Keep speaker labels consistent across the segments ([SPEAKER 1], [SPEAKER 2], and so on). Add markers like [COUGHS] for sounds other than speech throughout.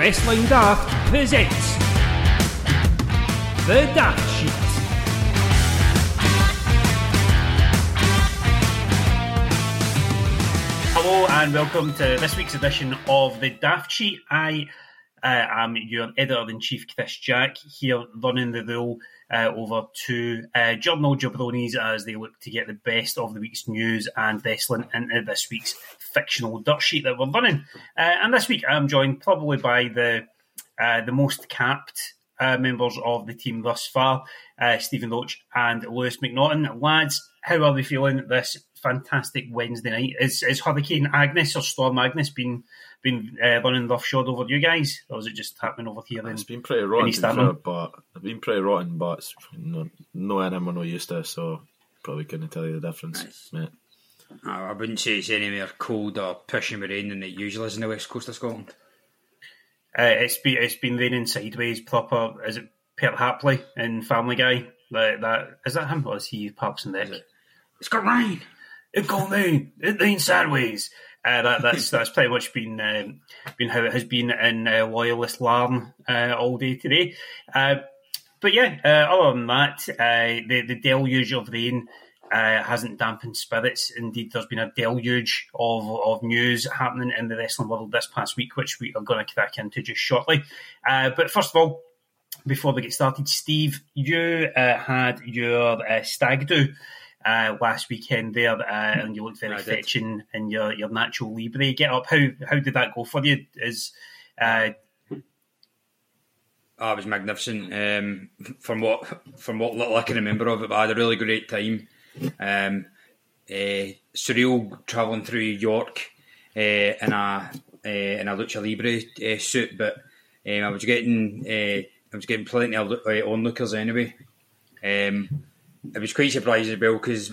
[SPEAKER 1] Wrestling Daft presents The Daft Sheet. Hello and welcome to this week's edition of The Daft Sheet. I uh, am your editor-in-chief, Kris Jack, here running the rule uh, over to uh, Journal Jabronis as they look to get the best of the week's news and wrestling into this week's fictional dirt sheet that we're running. Uh, and this week I'm joined probably by the uh, the most capped uh, members of the team thus far, uh, Stephen Loach and Lewis McNaughton. Lads, how are they feeling this fantastic Wednesday night? Is, is Hurricane Agnes or Storm Agnes been been uh, running roughshod over you guys, or is it just happening over here?
[SPEAKER 2] It's been pretty rotten, to be fair, but it's been pretty rotten, but it's no, no NM we're not used to, so probably couldn't tell you the difference,
[SPEAKER 3] Nice.
[SPEAKER 2] mate.
[SPEAKER 3] I wouldn't say it's anywhere cold or pushing rain than it usually is in the west coast of Scotland.
[SPEAKER 1] Uh, it's been it's been raining sideways, proper. Is it Perd Hapley in Family Guy? That, that is that him or is he Parks and Rec? It's got rain. It got rain. It rains sideways. Uh, that, that's [LAUGHS] that's pretty much been um, been how it has been in uh, loyalist Larne uh, all day today. Uh, but yeah, uh, other than that, uh, the the deluge of rain uh, hasn't dampened spirits. Indeed, there's been a deluge of, of news happening in the wrestling world this past week, which we are going to crack into just shortly. Uh, but first of all, before we get started, Steve, you uh, had your uh, stag do uh, last weekend there, uh, and you looked very
[SPEAKER 3] I did.
[SPEAKER 1] fetching in your, your Nacho Libre get up. How how did that go for you? Is uh,
[SPEAKER 3] Oh, it was magnificent. Um, from what from what little I can remember of it, but I had a really great time. Um, uh, surreal travelling through York uh, in a uh, in a lucha libre uh, suit, but um, I was getting uh, I was getting plenty of onlookers anyway. Um, I was quite surprised as well because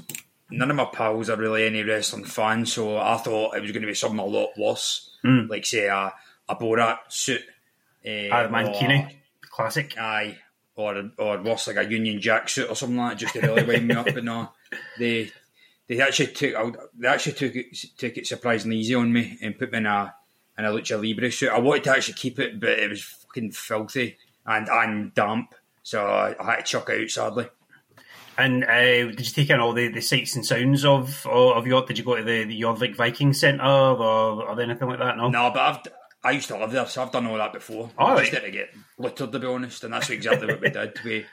[SPEAKER 3] none of my pals are really any wrestling fans, so I thought it was going to be something a lot worse, like say a, a Borat suit. Uh,
[SPEAKER 1] Mankini, classic?
[SPEAKER 3] Aye, or or worse, like a Union Jack suit or something like that, just to really wind me up. But no, they they actually took they actually took it took it surprisingly easy on me and put me in a in a lucha libre suit. I wanted to actually keep it, but it was fucking filthy and and damp, so I, I had to chuck it out sadly.
[SPEAKER 1] And uh, did you take in all the, the sights and sounds of of York? Did you go to the, the Jorvik Viking Centre or, or anything like that? No.
[SPEAKER 3] No, but I've I used to live there, so I've done all that before.
[SPEAKER 1] Oh,
[SPEAKER 3] I
[SPEAKER 1] right.
[SPEAKER 3] just didn't get littered to be honest, and that's exactly what we [LAUGHS] did. We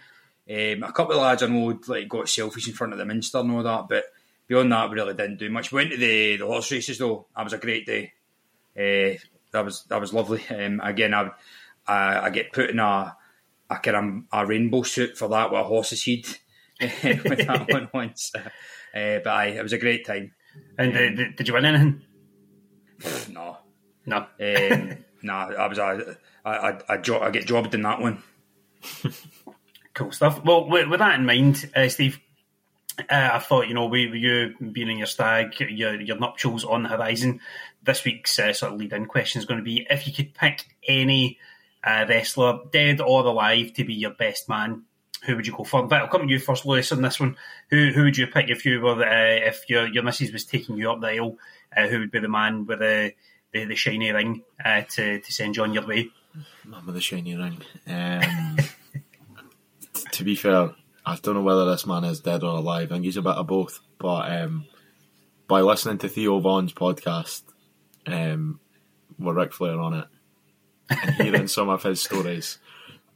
[SPEAKER 3] um, a couple of lads I know like got selfies in front of the Minster and all that, but beyond that, we really didn't do much. We went to the the horse races though. That was a great day. Uh, that was that was lovely. [LAUGHS] Um, again, I, I I get put in a a kind of a rainbow suit for that with a horse's head [LAUGHS] with that [LAUGHS] one once. Uh, but aye, it was a great time.
[SPEAKER 1] And uh, did, did you win anything?
[SPEAKER 3] No.
[SPEAKER 1] No.
[SPEAKER 3] Um, nah, I was a, I, I, I, jo- I get jobbed in that one.
[SPEAKER 1] Cool stuff. Well, with, with that in mind, uh, Steve, uh, I thought, you know, with with you being in your stag, your, your nuptials on the horizon, this week's uh, sort of lead in question is going to be if you could pick any uh, wrestler, dead or alive, to be your best man, who would you go for? I'll come to you first, Lewis, on this one. Who who would you pick if you were uh, if your your missus was taking you up the aisle? Uh, who would be the man with the the, the shiny ring uh, to to send you on your way?
[SPEAKER 2] Man with the shiny ring. Um, [LAUGHS] to be fair, I don't know whether this man is dead or alive. I think he's a bit of both. But um, by listening to Theo Von's podcast, um, with Ric Flair on it, and hearing some of his stories,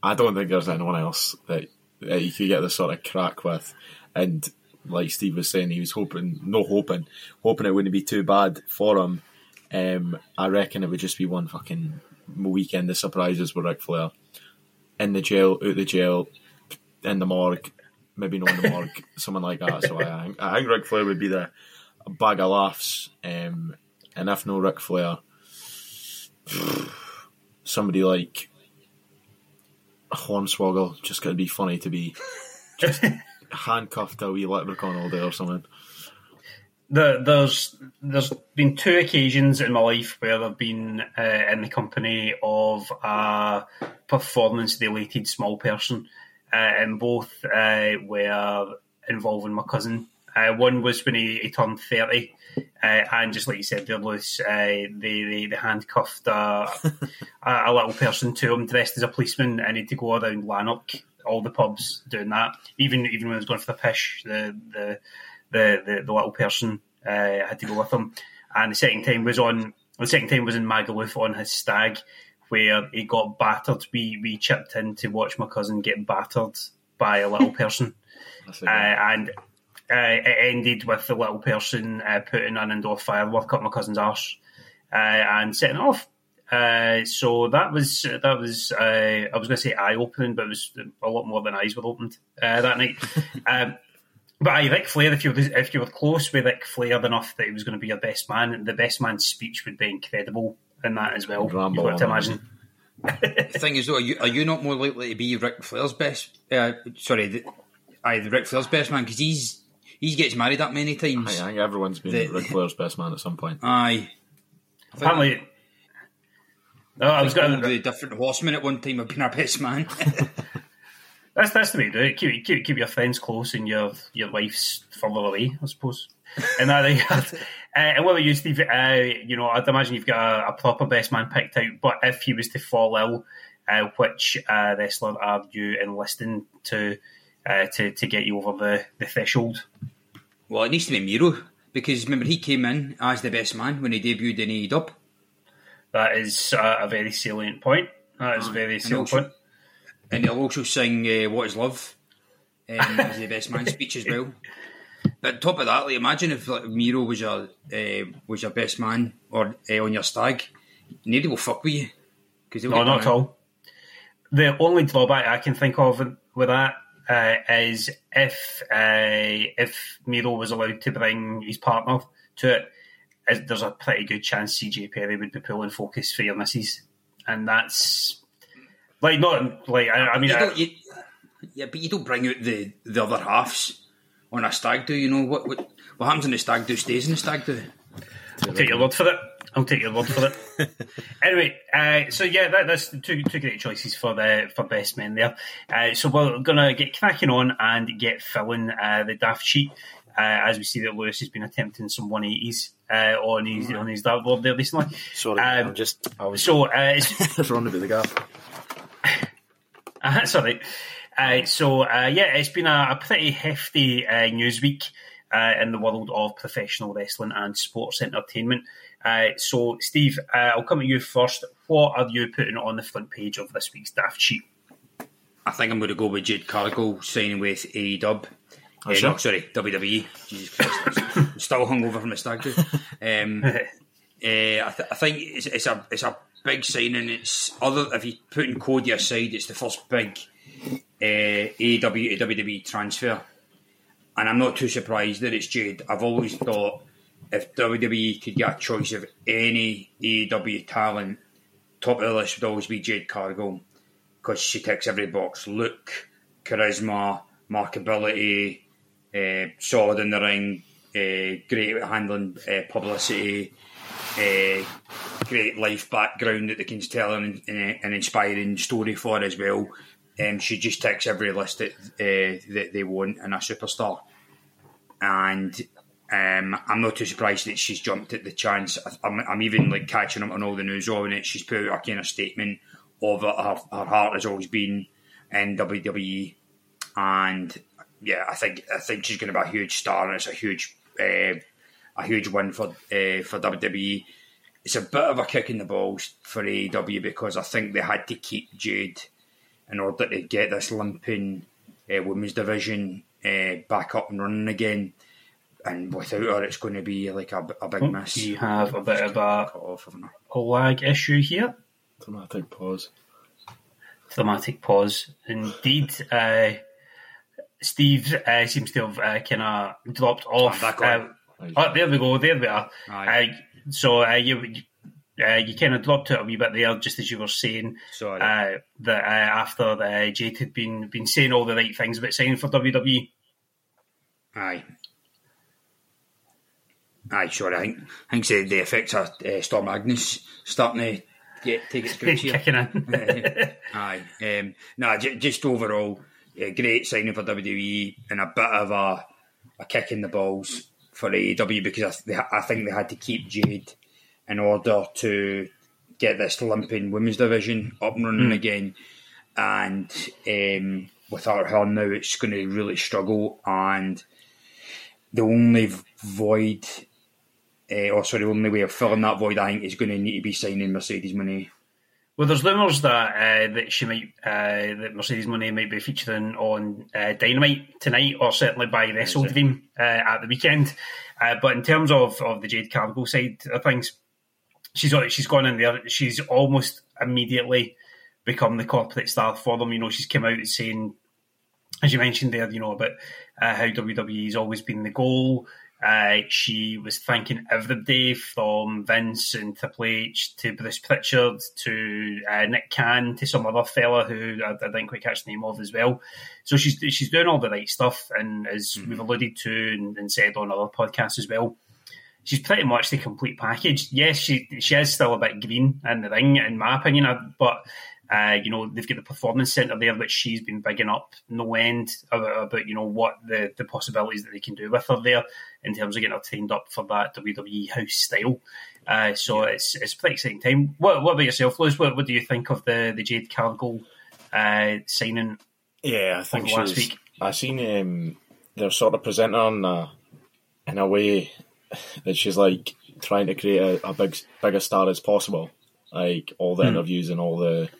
[SPEAKER 2] I don't think there's anyone else that, that you could get this sort of crack with. And like Steve was saying, he was hoping, no hoping, hoping it wouldn't be too bad for him. Um, I reckon it would just be one fucking weekend of surprises with Ric Flair. In the jail, out the jail, in the morgue, maybe not in the morgue, [LAUGHS] something like that. So I think, I think Ric Flair would be the a bag of laughs um, and if no Ric Flair, [SIGHS] somebody like Hornswoggle just got to be funny to be just [LAUGHS] handcuffed to a wee leprechaun all day or something.
[SPEAKER 1] The, there's there's been two occasions in my life where I've been uh, in the company of a performance related small person, uh, and both uh, were involving my cousin. Uh, one was when he, he turned thirty, uh, and just like you said, there, Lewis, uh, they, they they handcuffed a, [LAUGHS] a, a little person to him dressed as a policeman, and he had to go around Lanark, all the pubs doing that. Even even when he was going for the pish, the the the, the, the little person uh, had to go with him. And the second time was on the second time was in Magaluf on his stag, where he got battered. We we chipped in to watch my cousin get battered by a little person, [LAUGHS] uh, and uh, it ended with the little person uh, putting an indoor firework up my cousin's arse uh, and setting it off. Uh, so that was that was uh, I was going to say eye opening, but it was a lot more than eyes were opened uh, that night. [LAUGHS] um, but I Ric Flair, if you were if you were close with Ric Flair enough that he was going to be your best man, the best man's speech would be incredible in that as well.
[SPEAKER 2] Ramble
[SPEAKER 1] You've got to imagine.
[SPEAKER 3] The thing is, though, are you, are you not more likely to be Ric Flair's best? Uh, sorry, the, aye, the Ric Flair's best man because he's he gets married that many times.
[SPEAKER 2] I think everyone's been
[SPEAKER 3] The-
[SPEAKER 2] Ric Flair's best man at some point.
[SPEAKER 3] Aye.
[SPEAKER 1] Apparently, no, I was
[SPEAKER 3] all
[SPEAKER 1] going.
[SPEAKER 3] the different horsemen at one time have been our best man. [LAUGHS]
[SPEAKER 1] That's that's the way to do it. Keep keep keep your friends close and your your wife's further away, I suppose. And that regard. Uh, and what about you, Steve? Uh, you know, I'd imagine you've got a, a proper best man picked out. But if he was to fall ill, uh, which uh, wrestler are you enlisting to uh, to to get you over the, the threshold?
[SPEAKER 3] well, it needs to be Miro because remember he came in as the best man when he debuted in E AEW.
[SPEAKER 1] That is uh, a very salient point. That is a very salient
[SPEAKER 3] also-
[SPEAKER 1] point.
[SPEAKER 3] and he'll also sing uh, "What Is Love" um, as the best man [LAUGHS] speech as well. But top of that, like, imagine if like, Miro was your uh, was your best man or uh, on your stag, nobody will fuck with you. Because
[SPEAKER 1] No, not at all. The only drawback I can think of with that uh, is if uh, if Miro was allowed to bring his partner to it, is, there's a pretty good chance CJ Perry would be pulling focus for your misses, and that's like not like I, I mean
[SPEAKER 3] You
[SPEAKER 1] I,
[SPEAKER 3] you, yeah, but you don't bring out the, the other halves on a stag do. You know what what what happens in the stag do stays in the stag do.
[SPEAKER 1] I'll take your word for it. I'll take your word for it. [LAUGHS] anyway, uh, so yeah, that, that's two two great choices for the for best men there. Uh, so we're gonna get cracking on and get filling uh, the daft sheet. Uh, as we see that Lewis has been attempting some 180s uh, on his on his dartboard there recently.
[SPEAKER 2] Sorry,
[SPEAKER 1] Um,
[SPEAKER 2] I'm just I was
[SPEAKER 1] So uh, it's, [LAUGHS]
[SPEAKER 2] just running about the gap. [LAUGHS]
[SPEAKER 1] Uh, sorry. Uh, so, uh, yeah, it's been a, a pretty hefty uh, news week uh, in the world of professional wrestling and sports entertainment. Uh, so, Steve, uh, I'll come to you first. What are you putting on the front page of this week's daft sheet?
[SPEAKER 3] I think I'm going to go with Jade Cargill signing with AEW.
[SPEAKER 2] Oh,
[SPEAKER 3] Uh,
[SPEAKER 2] sure.
[SPEAKER 3] no, sorry, WWE. Jesus Christ, I'm still hungover from the stag do. Um, [LAUGHS] uh, I, th- I think it's, it's a it's a big signing. It's other if you putting Cody aside, it's the first big AEW to WWE transfer, and I'm not too surprised that it's Jade. I've always thought if WWE could get a choice of any AEW talent, top of the list would always be Jade Cargill because she ticks every box: look, charisma, markability, uh, solid in the ring, uh, great at handling uh, publicity, great life background that they can tell an, an inspiring story for as well. Um, she just ticks every list that uh, that they want in a superstar, and um, I'm not too surprised that she's jumped at the chance. I'm, I'm even like catching up on all the news on it. She's put out a kind of statement of. Her, her heart has always been in WWE, and yeah, I think I think she's going to be a huge star, and it's a huge uh, a huge win for uh, for WWE. It's a bit of a kick in the balls for AEW because I think they had to keep Jade in order to get this limping uh, women's division uh, back up and running again. And without her, it's going to be like a, a big miss.
[SPEAKER 1] You have a bit of a,
[SPEAKER 3] off, haven't I?
[SPEAKER 1] a lag issue here.
[SPEAKER 2] Dramatic pause.
[SPEAKER 1] Dramatic pause. Indeed. Uh, Steve uh, seems to have uh, kind of dropped off.
[SPEAKER 3] Back on.
[SPEAKER 1] Uh, oh, there we go. There we are.
[SPEAKER 3] Aye.
[SPEAKER 1] Uh, So uh, you uh, you kind of dropped it a wee bit there, just as you were saying
[SPEAKER 3] Sorry.
[SPEAKER 1] uh, that uh, after uh, Jade had been been saying all the right things about signing for. WWE.
[SPEAKER 3] Aye. Aye, sure. I think I think the, the effects of uh, Storm Agnes starting to get take its grips here.
[SPEAKER 1] Kicking in. [LAUGHS]
[SPEAKER 3] Aye. Um, no, j- just overall, a great signing for WWE and a bit of a, a kick in the balls for AEW because I, th- I think they had to keep Jade in order to get this limping women's division up and running again. And um, without her now, it's going to really struggle. And the only void, uh, or sorry, the only way of filling that void, I think, is going to need to be signing Mercedes Moné.
[SPEAKER 1] Well, there's rumours that uh, that she might uh, that Mercedes Moné might be featuring on uh, Dynamite tonight, or certainly by WrestleDream uh, at the weekend. Uh, but in terms of, of the Jade Cargill side of things, she's she's gone in there. She's almost immediately become the corporate star for them. You know, she's come out saying, as you mentioned there, you know about uh, how WWE has always been the goal. Uh, she was thanking everybody from Vince and Triple H to Bruce Pritchard to uh, Nick Khan to some other fella who I, I didn't quite catch the name of as well. So she's she's doing all the right stuff, and as we've alluded to and, and said on other podcasts as well, she's pretty much the complete package. Yes, she she is still a bit green in the ring, in my opinion, uh, but uh, you know they've got the performance centre there, which she's been bigging up no end about, about you know what the the possibilities that they can do with her there in terms of getting her trained up for that WWE house style. Uh, so it's it's a pretty exciting time. What what about yourself, Liz? What what do you think of the the Jade Cargill uh, signing?
[SPEAKER 2] Yeah, I think
[SPEAKER 1] last
[SPEAKER 2] she's.
[SPEAKER 1] week.
[SPEAKER 2] I seen um, they're sort of presenting her in a, in a way that she's like trying to create a, a big bigger star as possible. Like all the interviews and all the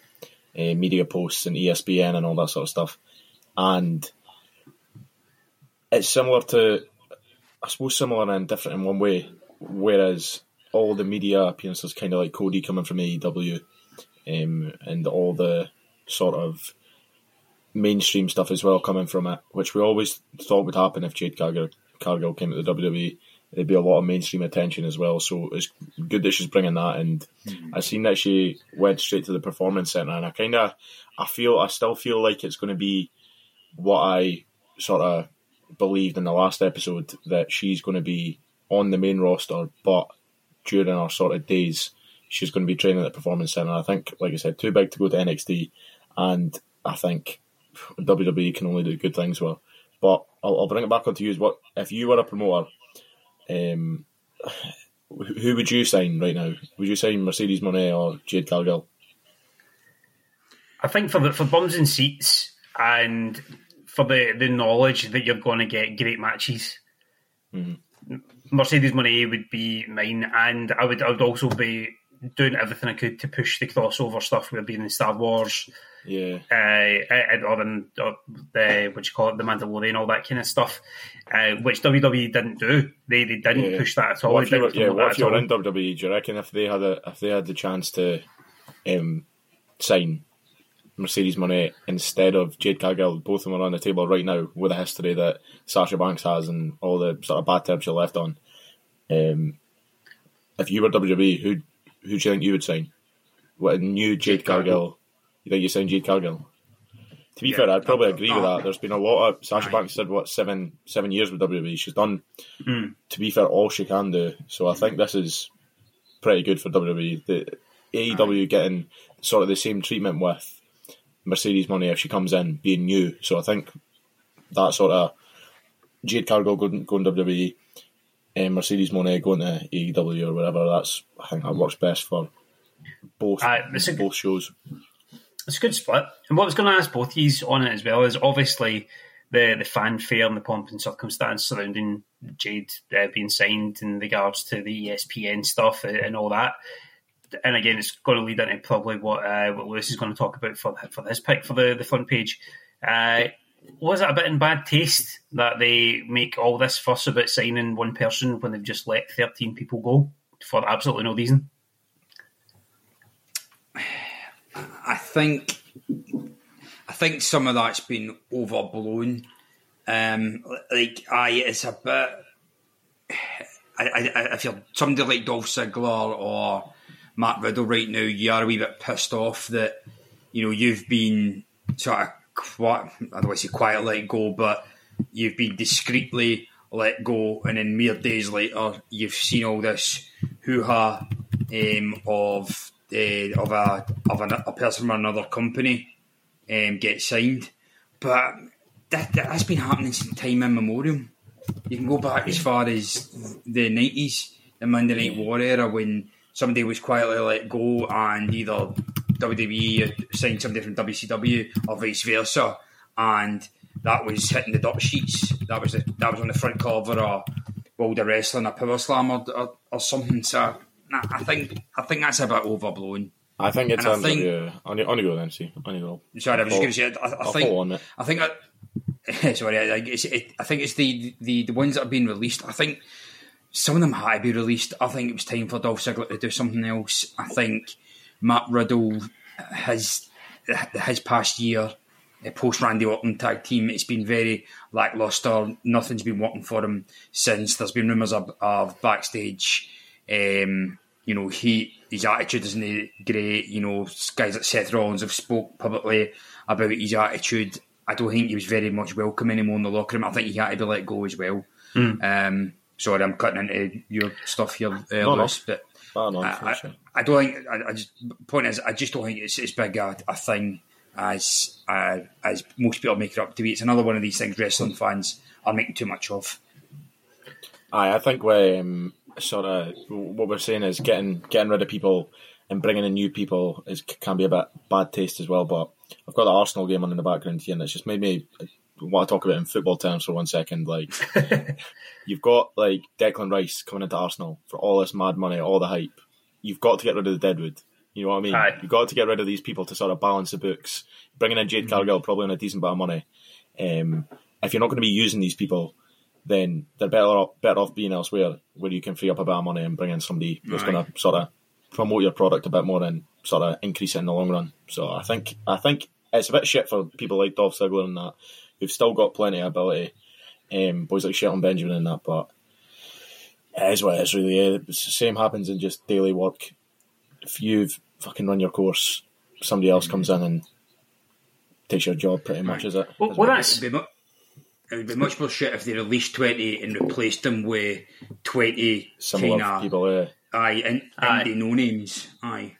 [SPEAKER 2] uh, media posts and ESPN and all that sort of stuff. And it's similar to, I suppose, similar and different in one way. Whereas all the media appearances, kind of like Cody coming from AEW, um, and all the sort of mainstream stuff as well coming from it, which we always thought would happen if Jade Cargill, Cargill came to the WWE. There'd be a lot of mainstream attention as well, so it's good that she's bringing that. And hmm. I seen that she went straight to the performance center, and I kind of, I feel, I still feel like it's going to be what I sort of believed in the last episode that she's going to be on the main roster, but during our sort of days, she's going to be training at the performance center. I think, like I said, too big to go to NXT, and I think WWE can only do good things well. But I'll, I'll bring it back onto you. What if you were a promoter? Um, who would you sign right now? Would you sign Mercedes Moné or Jade Cargill?
[SPEAKER 1] I think for the, for bums and seats and for the, the knowledge that you're going to get great matches, Mercedes Moné would be mine, and I would I would also be doing everything I could to push the crossover stuff. We're being in Star Wars,
[SPEAKER 2] Yeah,
[SPEAKER 1] uh, and- or in or the what you call it, the Mandalorian, all that kind of stuff, uh, which WWE didn't do. They they didn't
[SPEAKER 2] Yeah.
[SPEAKER 1] push that at all.
[SPEAKER 2] What if you were, yeah, what if you were in WWE? Do you reckon if they had a if they had the chance to um, sign Mercedes Moné instead of Jade Cargill, both of them are on the table right now with a history that Sasha Banks has and all the sort of bad terms she left on. Um, if you were WWE, who who do you think you would sign? What a new Jade,
[SPEAKER 3] Jade
[SPEAKER 2] Cargill.
[SPEAKER 3] Cargill.
[SPEAKER 2] You think you sign Jade Cargill? To be
[SPEAKER 3] Yeah,
[SPEAKER 2] fair, I'd probably agree with that. Ah. There's been a lot of Sasha Banks said what seven seven years with WWE. She's done hmm. to be fair, all she can do. So I think this is pretty good for WWE. The AEW getting sort of the same treatment with Mercedes Moné if she comes in being new. So I think that sort of Jade Cargill going, going WWE and Mercedes Moné going to AEW or whatever. That's I think that works best for both
[SPEAKER 1] it's a-
[SPEAKER 2] both shows.
[SPEAKER 1] It's a good split. And what I was going to ask both of you on it as well is obviously the the fanfare and the pomp and circumstance surrounding Jade uh, being signed in regards to the ESPN stuff and, and all that. And again, it's going to lead into probably what uh, what Lewis is going to talk about for for this pick for the, the front page. Uh, was it a bit in bad taste that they make all this fuss about signing one person when they've just let 13 people go for absolutely no reason?
[SPEAKER 3] I think I think some of that's been overblown. Um, like, I it's a bit. I, I, if you're somebody like Dolph Ziggler or Matt Riddle right now, you are a wee bit pissed off that you know you've been sort of quite, I don't want to say let go, but you've been discreetly let go, and then mere days later, you've seen all this hoo ha um, of uh, of a of a, a, person from another company um, get signed, but that, that has been happening since time immemorial. You can go back as far as the nineties, the Monday Night War era, when somebody was quietly let go, and either WWE signed somebody from WCW or vice versa, and that was hitting the dirt sheets. That was the, that was on the front cover of World of Wrestling, a Power Slam, or, or, or something. So nah, I think I think that's a bit overblown.
[SPEAKER 2] I think it's think, yeah. On, on you go, MC. On you go.
[SPEAKER 3] Sorry, I was just going to say. I, I think. On. I think. I, [LAUGHS] sorry, I, it, I think it's the, the the ones that have been released. I think some of them had to be released. I think it was time for Dolph Ziggler to do something else. I think Matt Riddle has his past year the post Randy Orton tag team. It's been very lackluster. Nothing's been working for him since. There's been rumours of, of backstage. Um, you know, he his attitude isn't great. You know, guys like Seth Rollins have spoke publicly about his attitude. I don't think he was very much welcome anymore in the locker room. I think he had to be let go as well. Mm. Um, sorry, I'm cutting into your stuff here, uh, Lewis, no. I, I, I, don't think. I, I, just point is, I just don't think it's as big a, a thing as uh, as most people make it up to be. It's another one of these things wrestling fans are making too much of.
[SPEAKER 2] Aye, I think we um, sort of what we're saying is getting getting rid of people and bringing in new people is can be a bit bad taste as well. But I've got the Arsenal game on in the background here, and it's just made me want to talk about in football terms for one second. Like [LAUGHS] you've got like Declan Rice coming into Arsenal for all this mad money, all the hype. You've got to get rid of the Deadwood. You know what I mean? Aye. You've got to get rid of these people to sort of balance the books. Bringing in Jade mm-hmm. Cargill probably on a decent bit of money. Um, if you're not going to be using these people, then they're better off, better off being elsewhere where you can free up a bit of money and bring in somebody who's going to sort of promote your product a bit more and sort of increase it in the long run. So I think I think it's a bit shit for people like Dolph Ziggler and that who've still got plenty of ability. Um, boys like Shelton Benjamin and that, but it is what it is really. The same happens in just daily work. If you've fucking run your course, somebody else comes in and takes your job pretty much, is it?
[SPEAKER 1] Well, well that's.
[SPEAKER 3] It would be much more shit if they released 20 and replaced them with 20
[SPEAKER 2] similar kinda, people, yeah.
[SPEAKER 3] Aye, and, and aye. no names, aye.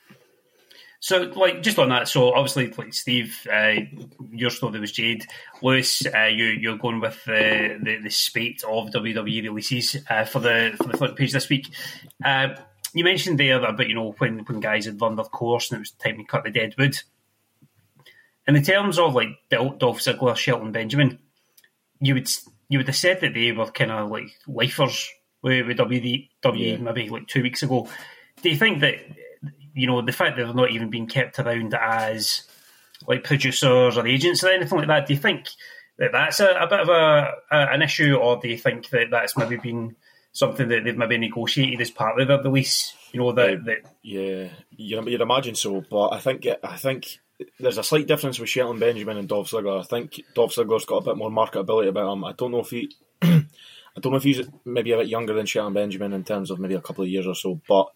[SPEAKER 1] So, like, just on that, so obviously, like Steve, uh, your story was Jade. Lewis, uh, you you're going with the, the, the spate of WWE releases uh, for the for the front page this week. Uh, you mentioned there about you know when when guys had run their course and it was time to cut the dead wood. And in terms of like Dolph Ziggler, Shelton Benjamin, you would you would have said that they were kind of like lifers with, with WWE yeah. maybe like two weeks ago. Do you think that you know the fact that they're not even being kept around as like producers or agents or anything like that? Do you think that that's a, a bit of a, a, an issue, or do you think that that's maybe been something that they've maybe negotiated as part of the release? You know that, um, that
[SPEAKER 2] yeah, you'd, imagine so, but I think I think there's a slight difference with Shelton Benjamin and Dolph Ziggler. I think Dolph Ziggler's got a bit more marketability about him. I don't know if he, [CLEARS THROAT] I don't know if he's maybe a bit younger than Shelton Benjamin in terms of maybe a couple of years or so. But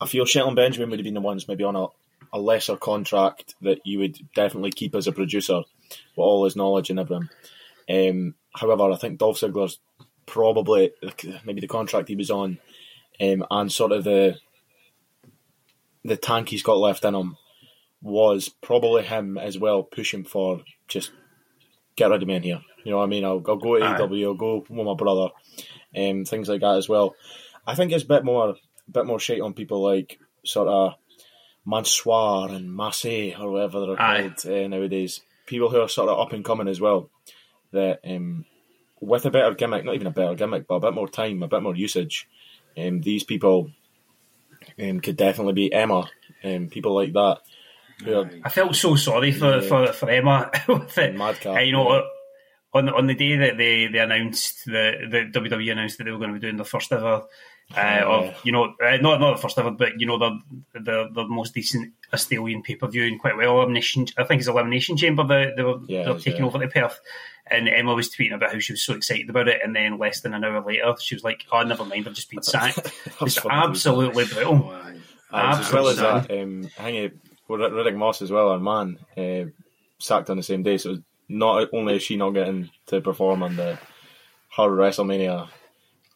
[SPEAKER 2] I feel Shelton Benjamin would have been the ones maybe on a, a lesser contract that you would definitely keep as a producer with all his knowledge and everything. Um, however, I think Dolph Ziggler's probably maybe the contract he was on, um, and sort of the the tank he's got left in him was probably him as well pushing for just get rid of me in here. You know what I mean? I'll, I'll go to AEW, I'll go with my brother, um, things like that as well. I think it's a bit more, a bit more shit on people like sort of Mansoor and Massey or whatever they're Aye. called uh, nowadays. People who are sort of up and coming as well. That um, with a better gimmick, not even a better gimmick, but a bit more time, a bit more usage, um, these people um, could definitely be Emma and um, people like that
[SPEAKER 1] I felt so sorry for, yeah. for, for Emma [LAUGHS] with it.
[SPEAKER 2] Madcap.
[SPEAKER 1] You know, yeah. on the, on the day that they, they announced the the WWE announced that they were going to be doing the first ever Uh, of you know, uh, not not the first ever, but you know the the the most decent Australian pay per view and quite well elimination. I think it's elimination chamber. They, they were
[SPEAKER 2] Yeah,
[SPEAKER 1] they're taking
[SPEAKER 2] yeah.
[SPEAKER 1] over to Perth, and Emma was tweeting about how she was so excited about it, and then less than an hour later, she was like, "Oh, never mind, I've just been sacked." [LAUGHS] it's absolutely brutal.
[SPEAKER 2] And as well as that, um, I think it, Riddick Moss as well, our man, uh, sacked on the same day. So not only is she not getting to perform on the her WrestleMania,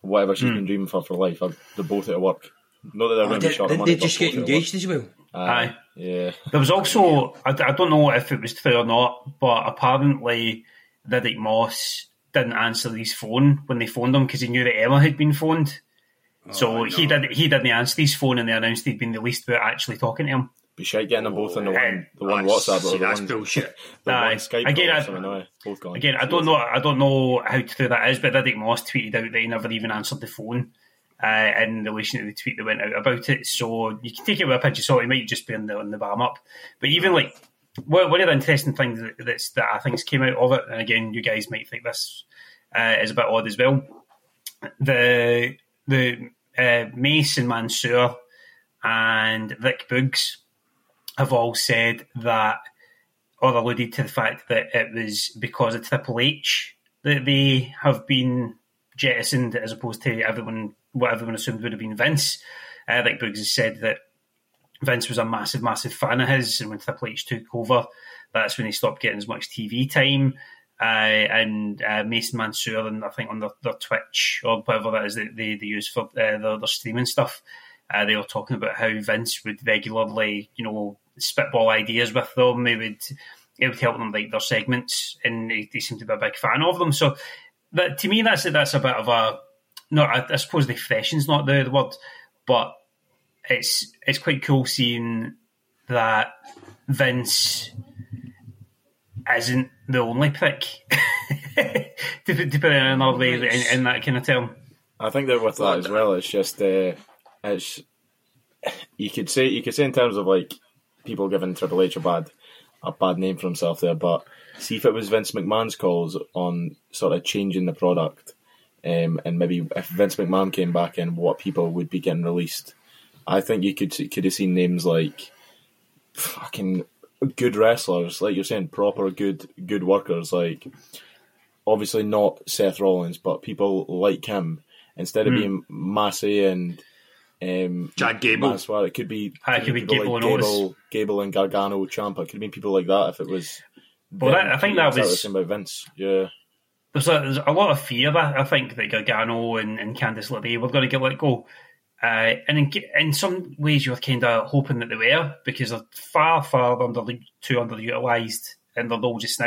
[SPEAKER 2] whatever she's
[SPEAKER 1] Hmm.
[SPEAKER 2] been dreaming for for life, they're both at work. Not that they're
[SPEAKER 3] Oh,
[SPEAKER 2] going to be
[SPEAKER 3] did,
[SPEAKER 2] short of
[SPEAKER 3] did
[SPEAKER 2] money.
[SPEAKER 3] they just get engaged as well?
[SPEAKER 2] work. Aye. Yeah.
[SPEAKER 1] There was also, I, I don't know if it was true or not, but apparently Riddick Moss didn't answer his phone when they phoned him because he knew that Emma had been phoned. so he did. He didn't answer his phone, and they announced he'd been released without actually talking to him.
[SPEAKER 2] Be shite getting them both on the one, the one
[SPEAKER 3] That's-
[SPEAKER 2] WhatsApp
[SPEAKER 3] see,
[SPEAKER 2] or the
[SPEAKER 3] that's
[SPEAKER 2] one,
[SPEAKER 3] bullshit. [LAUGHS]
[SPEAKER 2] the
[SPEAKER 1] Aye.
[SPEAKER 2] one Skype
[SPEAKER 1] Again, I-
[SPEAKER 2] both gone.
[SPEAKER 1] Again, I don't know. I don't know how true that is, but Riddick Moss tweeted out that he never even answered the phone uh, in relation to the tweet that went out about it. So you can take it with a pinch of salt. He might just be on the on the bottom up. But even like one of the interesting things that, that's, that I think's came out of it, and again, you guys might think this uh, is a bit odd as well. The the uh, Mace and Mansoor and Rick Boogs have all said that or alluded to the fact that it was because of Triple H that they have been jettisoned as opposed to everyone what everyone assumed would have been Vince. Uh, like Boogs has said that Vince was a massive, massive fan of his, and when Triple H took over, that's when he stopped getting as much TV time. Uh, and uh, Mason Mansoor, and I think on their, their Twitch or whatever that is that they, they use for uh, their, their streaming stuff, uh, they were talking about how Vince would regularly, you know, spitball ideas with them. He would, it would help them like their segments, and they, he seemed to be a big fan of them. So, that to me, that's that's a bit of a no. I, I suppose the freshens not the, the word, but it's it's quite cool seeing that Vince isn't the only pick. [LAUGHS] to, put- to put it in another way, in, in that kind of term.
[SPEAKER 2] I think that with that as well, it's just uh, it's you could say you could say in terms of like people giving Triple H a bad a bad name for himself there, but see if it was Vince McMahon's calls on sort of changing the product, um, and maybe if Vince McMahon came back in, what people would be getting released. I think you could could have seen names like fucking good wrestlers, like you're saying, proper good good workers, like obviously not Seth Rollins, but people like him instead of
[SPEAKER 1] Hmm.
[SPEAKER 2] being Massey and um,
[SPEAKER 3] Chad Gable.
[SPEAKER 2] Maswell, it could be,
[SPEAKER 1] Aye, it could be Gable
[SPEAKER 2] like
[SPEAKER 1] and Otis.
[SPEAKER 2] Gable, Gable and Gargano, Ciampa. It could have been people like that if it was.
[SPEAKER 1] Well, that- I think that was-
[SPEAKER 2] was saying about Vince. Yeah,
[SPEAKER 1] There's a, there's a lot of fear that I think that Gargano and, and Candice LeRae were going to get let go. Uh, and in, in some ways, you were kind of hoping that they were because they're far, far under too underutilized in their role just now.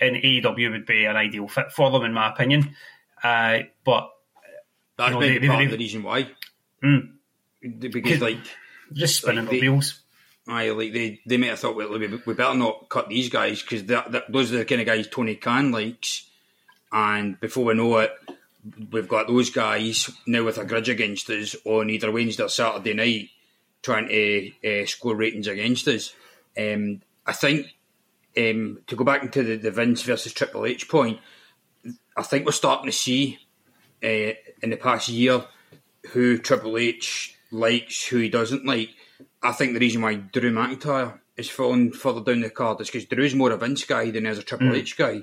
[SPEAKER 1] And AEW would be an ideal fit for them, in my opinion. Uh, but
[SPEAKER 3] That's
[SPEAKER 1] You know,
[SPEAKER 3] maybe
[SPEAKER 1] they-
[SPEAKER 3] part
[SPEAKER 1] they-
[SPEAKER 3] of the reason why.
[SPEAKER 1] Mm.
[SPEAKER 3] Because like,
[SPEAKER 1] just spinning
[SPEAKER 3] Like
[SPEAKER 1] their wheels.
[SPEAKER 3] I like they they might have thought well, we, we better not cut these guys because those are the kind of guys Tony Khan likes, and before we know it, we've got those guys now with a grudge against us on either Wednesday or Saturday night, trying to uh, score ratings against us. Um, I think um, to go back into the, the Vince versus Triple H point, I think we're starting to see uh, in the past year who Triple H likes, who he doesn't like. I think the reason why Drew McIntyre is falling further down the card is because Drew's more of a Vince guy than is a Triple H guy.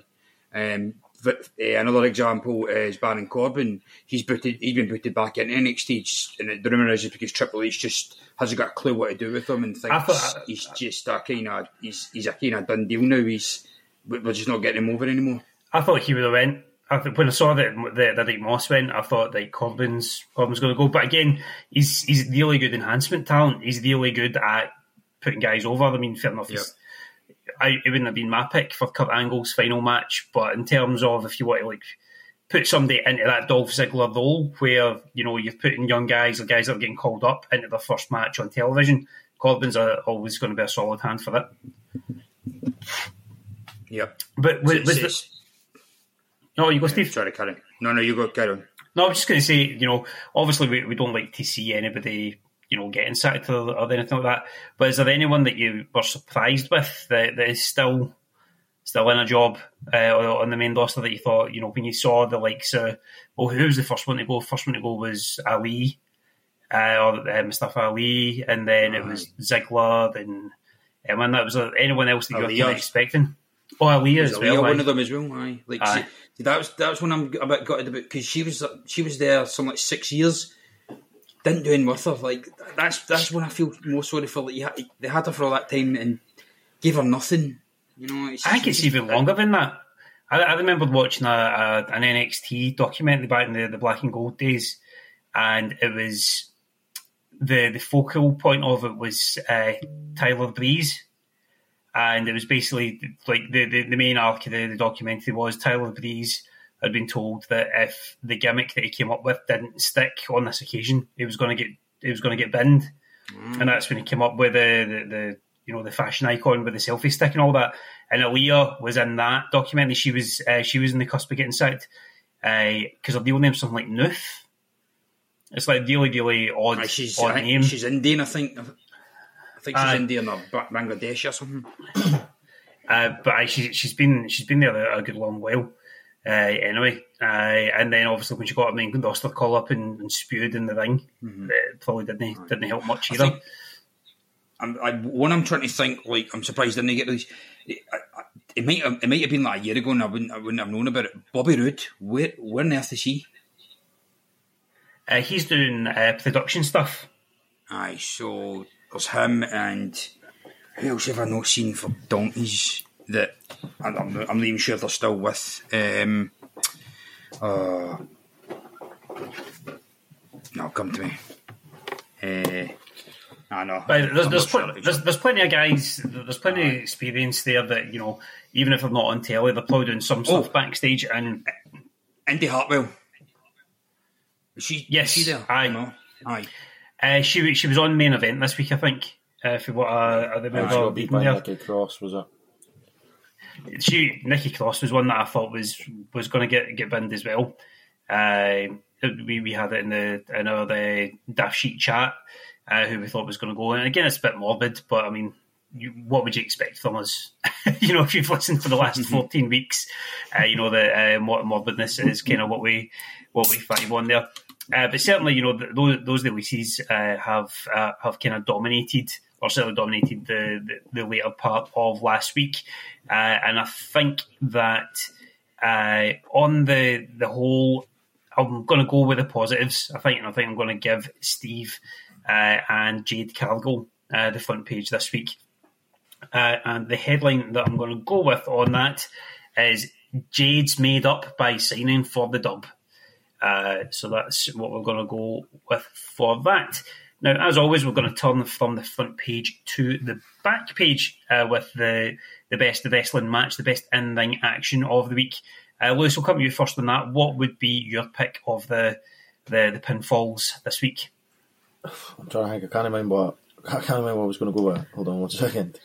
[SPEAKER 3] Um, but, uh, another example is Baron Corbin. He's booted. He's been booted back into NXT, and the rumor is it's because Triple H just hasn't got a clue what to do with him and thinks
[SPEAKER 1] I thought-
[SPEAKER 3] he's just a kind of he's he's a kind of done deal now. He's we're just not getting him over anymore.
[SPEAKER 1] I thought he would have went. I think when I saw that that, that Rick Moss went, I thought that Corbin's Corbin's going to go. But again, he's he's really good enhancement talent. He's really good at putting guys over. I mean, fair enough. he's- I, it wouldn't have been my pick for Kurt Angle's final match, but in terms of if you want to like put somebody into that Dolph Ziggler role, where you know you're putting young guys or guys that are getting called up into their first match on television, Corbin's are always going to be a solid hand for that.
[SPEAKER 3] Yep.
[SPEAKER 1] But was, was the, no, you go, Steve.
[SPEAKER 3] Sorry, Karen. No, no, you go, on.
[SPEAKER 1] No, I'm just going to say, you know, obviously we, we don't like to see anybody, you know, getting sacked or, or anything like that. But is there anyone that you were surprised with that, that is still still in a job uh, on the main roster that you thought, you know, when you saw the likes of, well, who was the first one to go? First one to go was Ali, uh, or uh, Mustafa Ali, and then it was Ziggler, and um, and that was uh, anyone else that you were expecting. Oh, Ali as well.
[SPEAKER 3] One of them as well. Aye, like
[SPEAKER 1] Aye.
[SPEAKER 3] See, see, that was that was when I'm a bit gutted about because she was she was there some like six years, didn't do anything with her. Like that's that's when I feel more sorry for. Like had, they had her for all that time and gave her nothing. You know, it's,
[SPEAKER 1] I think it's even longer than that. I, I remember watching a, a, an NXT documentary back in the, the black and gold days, and it was the the focal point of it was uh, Tyler Breeze, and it was basically like the, the, the main arc of the, the documentary was Tyler Breeze had been told that if the gimmick that he came up with didn't stick on this occasion, he was going to get he was going to get binned, and that's when he came up with the, the you know the fashion icon with the selfie stick and all that. And Aliyah was in that documentary. She was uh, she was in the cusp of getting sacked because her deal name's something like Nuth. It's like really really odd
[SPEAKER 3] Aye, she's
[SPEAKER 1] odd name.
[SPEAKER 3] she's Indian. I think. I think she's
[SPEAKER 1] Aye.
[SPEAKER 3] Indian or Bangladesh or something. [COUGHS]
[SPEAKER 1] Uh, but aye, she, she's been she's been there a, a good long while. Uh, anyway, uh, and then obviously when she got up main roster call up and, and spewed in the ring, it probably didn't didn't help much
[SPEAKER 3] I
[SPEAKER 1] either.
[SPEAKER 3] think- I'm, I, one I'm trying to think, like, I'm surprised I didn't get these. It, I- I- it might have, it might have been like a year ago, and I wouldn't, I wouldn't have known about it. Bobby Roode, where, where on earth is he?
[SPEAKER 1] Uh, he's doing uh, production stuff.
[SPEAKER 3] Aye, so there's him and who else have I not seen for donkeys that I'm, I'm, not- I'm not even sure they're still with. Um, uh, no, come to me. Uh, I know.
[SPEAKER 1] But there's, there's,
[SPEAKER 3] sure
[SPEAKER 1] pl- there's, there's plenty of guys, there's plenty of experience there that, you know, even if they're not on telly, they're probably doing some stuff
[SPEAKER 3] Oh.
[SPEAKER 1] backstage. And
[SPEAKER 3] Indi Hartwell. Is she?
[SPEAKER 1] Yes,
[SPEAKER 3] is she there?
[SPEAKER 1] aye.
[SPEAKER 3] No. Aye.
[SPEAKER 1] Uh, she was- she was on main event this week, I think. Uh, for what I, I
[SPEAKER 2] She
[SPEAKER 1] remember
[SPEAKER 2] got beat
[SPEAKER 1] reading
[SPEAKER 2] by
[SPEAKER 1] there.
[SPEAKER 2] Nikki Cross, was it?
[SPEAKER 1] she Nikki Cross was one that I thought was was going to get get binned as well. Uh, we we had it in the in our the daft sheet chat uh, who we thought was going to go, and again it's a bit morbid, but I mean. You, what would you expect from us? [LAUGHS] you know, if you've listened for the last fourteen weeks, uh, you know that uh, morbidness is kind of what we what we find on there. Uh, but certainly, you know, th- those, those releases uh, have uh, have kind of dominated, or certainly dominated the, the, the later part of last week. Uh, and I think that uh, on the the whole, I'm going to go with the positives. I think, and I think I'm going to give Steve uh, and Jade Cargill the front page this week. And the headline that I'm going to go with on that is Jade's made up by signing for the dub. Uh, so that's what we're going to go with for that. Now, as always, we're going to turn from the front page to the back page uh, with the the best of wrestling match, the best in ring action of the week. Uh, Lewis, we'll come to you first on that. What would be your pick of the the, the pinfalls this week?
[SPEAKER 2] I'm trying to think. I can't remember. What, I can't remember what I was going to go with. Hold on one second.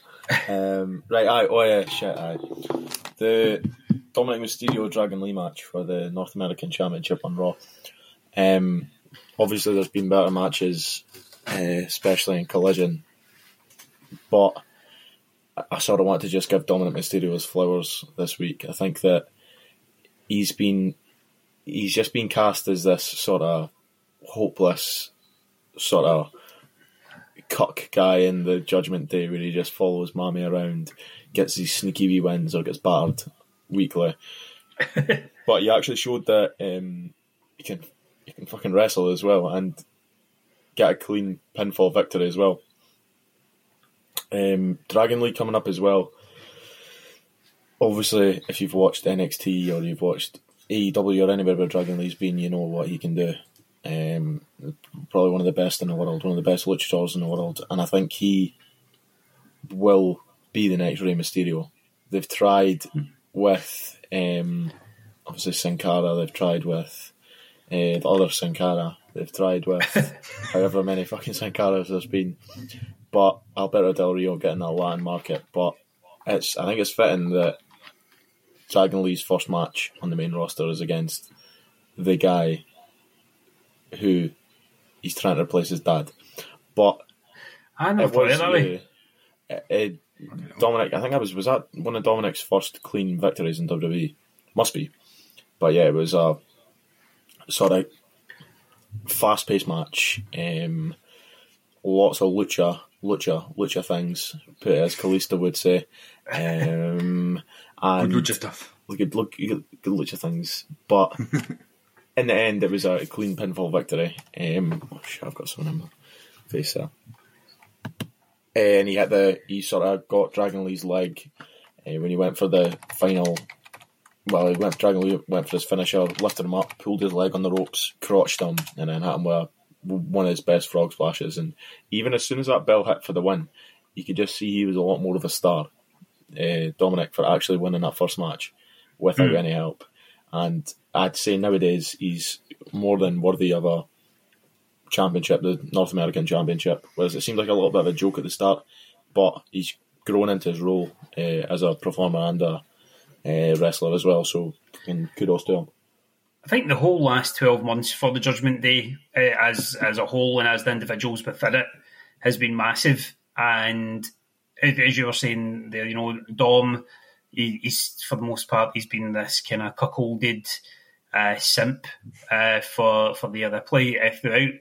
[SPEAKER 2] Um, right, oh yeah, shit. The Dominik Mysterio Dragon Lee match for the North American Championship on Raw. Um, obviously, there's been better matches, uh, especially in Collision, but I- sort of want to just give Dominik Mysterio his flowers this week. I think that he's been he's just been cast as this sort of hopeless sort of cuck guy in the Judgment Day where he just follows Mammy around, gets these sneaky wee wins or gets battered weekly. [LAUGHS] but he actually showed that um, he can he can fucking wrestle as well and get a clean pinfall victory as well. Um, Dragon Lee coming up as well. Obviously, if you've watched NXT or you've watched AEW or anywhere where Dragon Lee's been, you know what he can do. Um, probably one of the best in the world, one of the best luchadors in the world, and I think he will be the next Rey Mysterio. They've tried with um, obviously Sin Cara, they've tried with uh, the other Sin Cara, they've tried with [LAUGHS] however many fucking Sin Caras there's been, but Alberto Del Rio getting that Latin market. But it's I think it's fitting that Dragon Lee's first match on the main roster is against the guy who he's trying to replace his dad. But
[SPEAKER 1] I
[SPEAKER 2] it was
[SPEAKER 1] it that
[SPEAKER 2] uh, Dominik, I think I was was that one of Dominik's first clean victories in WWE. Must be, but yeah, it was a sort of fast paced match. Um, lots of lucha, lucha, lucha things. Put as Kalisto would say. Um, and
[SPEAKER 3] Good lucha stuff.
[SPEAKER 2] Good, look, good, good lucha things, but [LAUGHS] in the end, it was a clean pinfall victory. Um, oh shit, I've got something in my face there. And he hit the, he sort of got Dragon Lee's leg uh, when he went for the final. Well, he went Dragon Lee went for his finisher, lifted him up, pulled his leg on the ropes, crotched him, and then hit him with one of his best frog splashes. And even as soon as that bell hit for the win, you could just see he was a lot more of a star. Uh, Dominik for actually winning that first match without
[SPEAKER 1] Mm.
[SPEAKER 2] any help. And I'd say nowadays he's more than worthy of a championship, the North American Championship. Whereas it seemed like a little bit of a joke at the start, but he's grown into his role uh, as a performer and a uh, wrestler as well. So, and kudos to him.
[SPEAKER 1] I think the whole last twelve months for the Judgment Day, uh, as as a whole and as the individuals within it, has been massive. And as you were saying there, you know, Dom, he, he's for the most part he's been this kind of cuckolded uh, simp uh, for for the other play uh, throughout.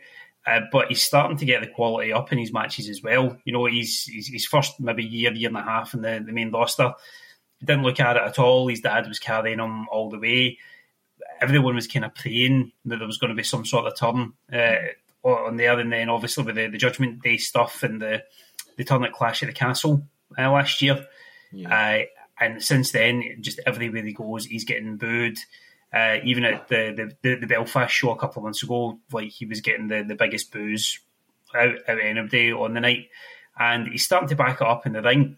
[SPEAKER 1] Uh, but he's starting to get the quality up in his matches as well. You know, he's, he's his first maybe year, year and a half in the, the main roster. Didn't look at it at all. His dad was carrying him all the way everyone was kind of praying that there was going to be some sort of turn uh, on there, and then obviously with the, the Judgment Day stuff and the the turn at Clash at the Castle uh, last year, uh, and since then, just everywhere he goes, he's getting booed. Uh, even at the, the, the Belfast show a couple of months ago, like he was getting the, the biggest booze out, out of anybody on the night, and he's starting to back it up in the ring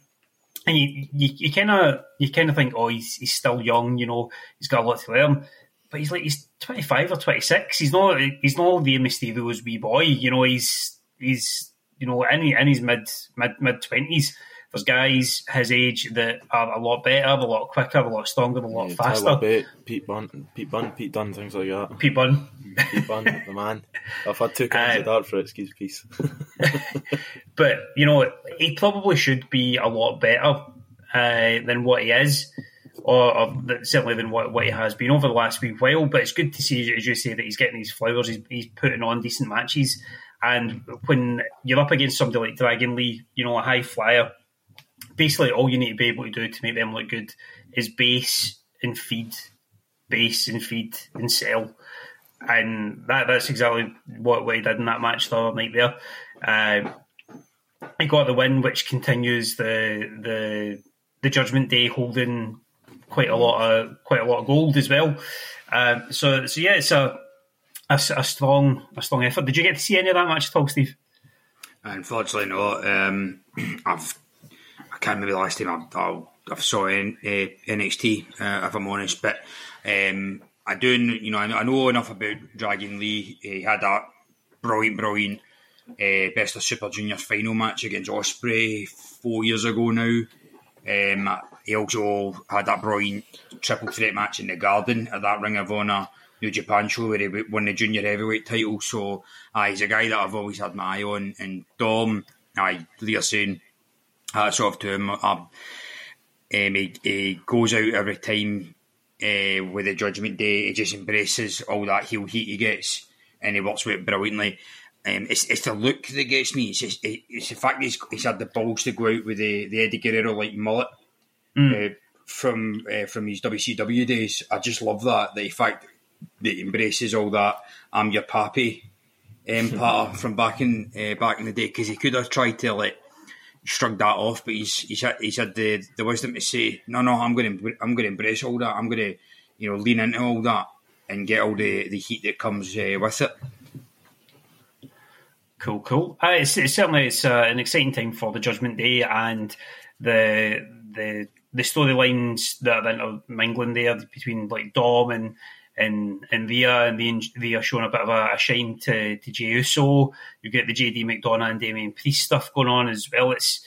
[SPEAKER 1] and you you kind of you kind of think, oh, he's he's still young, you know, he's got a lot to learn. But he's like he's twenty five or twenty six. He's not he's not the Mysterio's wee boy, you know. He's he's you know in, in his mid mid mid twenties. There's guys his age that are a lot better, a lot quicker, a lot stronger, a lot
[SPEAKER 2] Yeah,
[SPEAKER 1] faster.
[SPEAKER 2] Tyler Bate, Pete Bunn, Pete Bunn, Pete Dunne, things like that.
[SPEAKER 1] Pete Bunn.
[SPEAKER 2] Pete Bunn, the man. I've had two cans
[SPEAKER 1] Uh,
[SPEAKER 2] of dart for it. Excuse peace. [LAUGHS]
[SPEAKER 1] but you know he probably should be a lot better uh, than what he is, or, or certainly than what, what he has been over the last wee while. But it's good to see, as you say, that he's getting these flowers. He's, he's putting on decent matches, and when you're up against somebody like Dragon Lee, you know, a high flyer, basically all you need to be able to do to make them look good is base and feed, base and feed and sell. And that, that's exactly what, we did in that match the other night there. Uh, he got the win, which continues the the the Judgment Day holding quite a lot of quite a lot of gold as well. Um, so so yeah, it's a, a a strong a strong effort. Did you get to see any of that match at all, Steve?
[SPEAKER 3] Unfortunately, not. Um, [CLEARS THROAT] I've I can't remember the last time I, I, saw in, uh, NXT. Uh, if I'm honest, but um, I do. You know, I know, enough about Dragon Lee. He had that brilliant, brilliant uh, best of Super Juniors final match against Ospreay four years ago now. Um, he also had that brilliant triple threat match in the Garden at that Ring of Honor New Japan show where he won the junior heavyweight title. So uh, he's a guy that I've always had my eye on. And Dom, I you're saying, hats off to him. Uh, um, he, he goes out every time uh, with the Judgment Day. He just embraces all that heel heat he gets, and he works with it brilliantly. Um, it's, it's the look that gets me. It's just, it, it's the fact that he's, he's had the balls to go out with the, the Eddie Guerrero like mullet uh, from uh, from his WCW days. I just love that. The fact that he embraces all that "I'm your pappy" um, [LAUGHS] part from back in uh, back in the day because he could have tried to like shrug that off, but he's he's had, he's had the, the wisdom to say, no, no, I'm going to I'm going to embrace all that. I'm going to you know lean into all that and get all the, the heat that comes uh, with it.
[SPEAKER 1] Cool, cool. Uh, it's, it's certainly it's uh, an exciting time for the Judgment Day and the the the storylines that are intermingling there between like Dom and and and Rhea and the Rhea showing a bit of a, a shine to to Jey Uso. You get the JD McDonagh and Damian Priest stuff going on as well. It's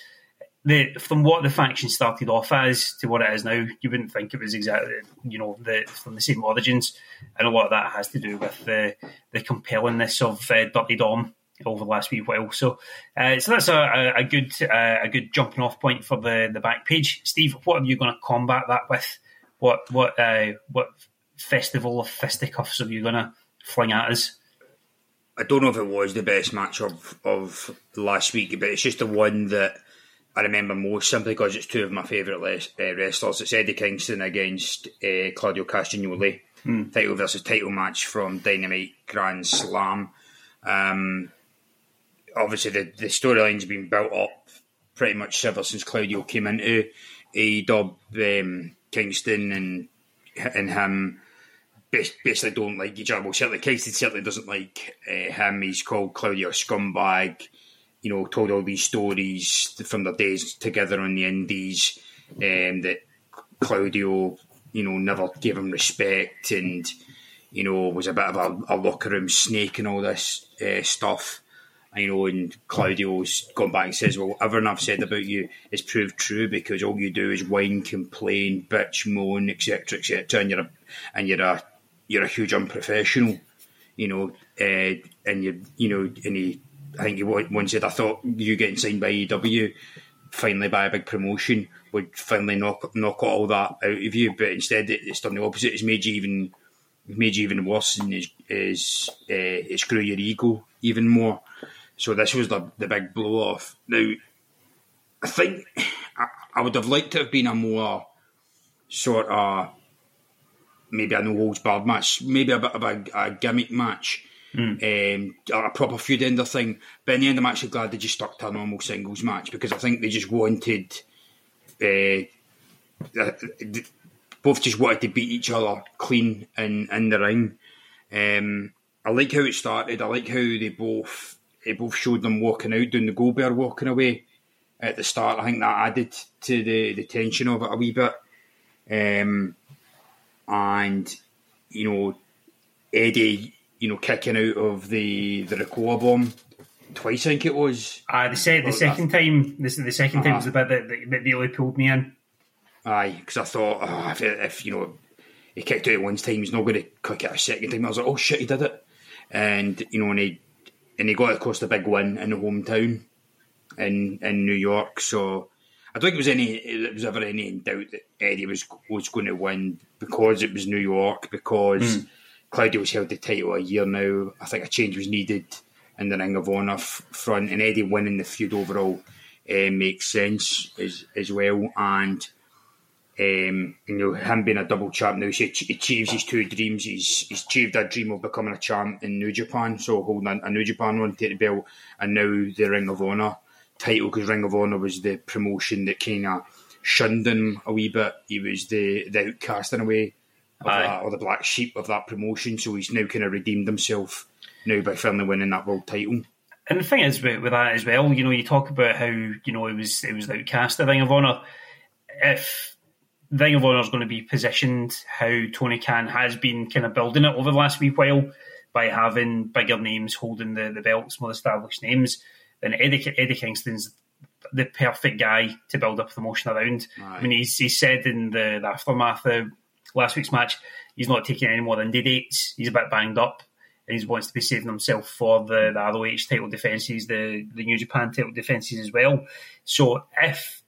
[SPEAKER 1] the from what the faction started off as to what it is now. You wouldn't think it was exactly you know the from the same origins, and a lot of that has to do with the the compellingness of uh, Dirty Dom over the last wee while. So, uh, so that's a, a good uh, a good jumping off point for the, the back page. Steve, what are you going to combat that with? What what uh, what festival of fisticuffs are you going to fling at us?
[SPEAKER 3] I don't know if it was the best match of of last week, but it's just the one that I remember most simply because it's two of my favourite les- uh, wrestlers. It's Eddie Kingston against uh, Claudio Castagnoli,
[SPEAKER 1] Hmm.
[SPEAKER 3] title versus title match from Dynamite Grand Slam. Um, obviously, the, the storyline's been built up pretty much ever since Claudio came into AEW. Um, Kingston and and him basically don't like each other. Well, certainly Kingston certainly doesn't like uh, him. He's called Claudio a scumbag. You know, told all these stories from their days together on the Indies, um, that Claudio, you know, never gave him respect and, you know, was a bit of a, a locker room snake and all this uh, stuff. And, you know, and Claudio's gone back and says, well, everything I've said about you is proved true because all you do is whine, complain, bitch, moan, etc., etc., and you're a, and you're a, you're a huge unprofessional, you know, uh, and you, you know, and he, I think he once said, I thought you getting signed by AEW finally by a big promotion would finally knock knock all that out of you, but instead it- it's done the opposite. It's made you even made you even worse and is is uh, it screw your ego even more. So this was the the big blow off. Now, I think I, I would have liked to have been a more sort of maybe a no holds barred match, maybe a bit of a, a gimmick match. Um, a proper feud ender thing, but in the end, I'm actually glad they just stuck to a normal singles match because I think they just wanted uh, uh, both just wanted to beat each other clean in, in the ring. Um, I like how it started. I like how they both they both showed them walking out, doing the Goldberg walking away at the start. I think that added to the, the tension of it a wee bit. Um, and you know, Eddie, you know, kicking out of the the Ricola bomb twice. I think it was.
[SPEAKER 1] Uh, the, se- the second time, this is the 2nd time
[SPEAKER 3] Uh-huh.
[SPEAKER 1] was the bit that, that, that really pulled me in.
[SPEAKER 3] Aye, because I thought oh, if, if you know he kicked out one time, he's not going to kick it a second time. I was like, oh shit, he did it, and you know, and he and he got of course the big win in the hometown in in New York. So I don't think there was any there was ever any in doubt that Eddie was was going to win because it was New York because Claudio was held the title a year now. I think a change was needed in the Ring of Honor f- front, and Eddie winning the feud overall uh, makes sense as as well, and. Um, you know, him being a double champ now, he ach- achieves his two dreams. He's, he's achieved that dream of becoming a champ in New Japan, so holding a, a New Japan one, take the belt, and now the Ring of Honor title, because Ring of Honor was the promotion that kind of shunned him a wee bit. He was the, the outcast in a way, of that, or the black sheep of that promotion, so he's now kind of redeemed himself now by finally winning that world title.
[SPEAKER 1] And the thing is with, with that as well, you know, you talk about how you know it was it was the outcast of Ring of Honor. If Ring of Honor is going to be positioned how Tony Khan has been kind of building it over the last wee while by having bigger names holding the, the belts, more established names, then Eddie, Eddie Kingston's the perfect guy to build up the promotion around. I mean, he's, he said in the, the aftermath of last week's match, he's not taking any more indie dates. He's a bit banged up and he wants to be saving himself for the, the ROH title defences, the, the New Japan title defences as well. So if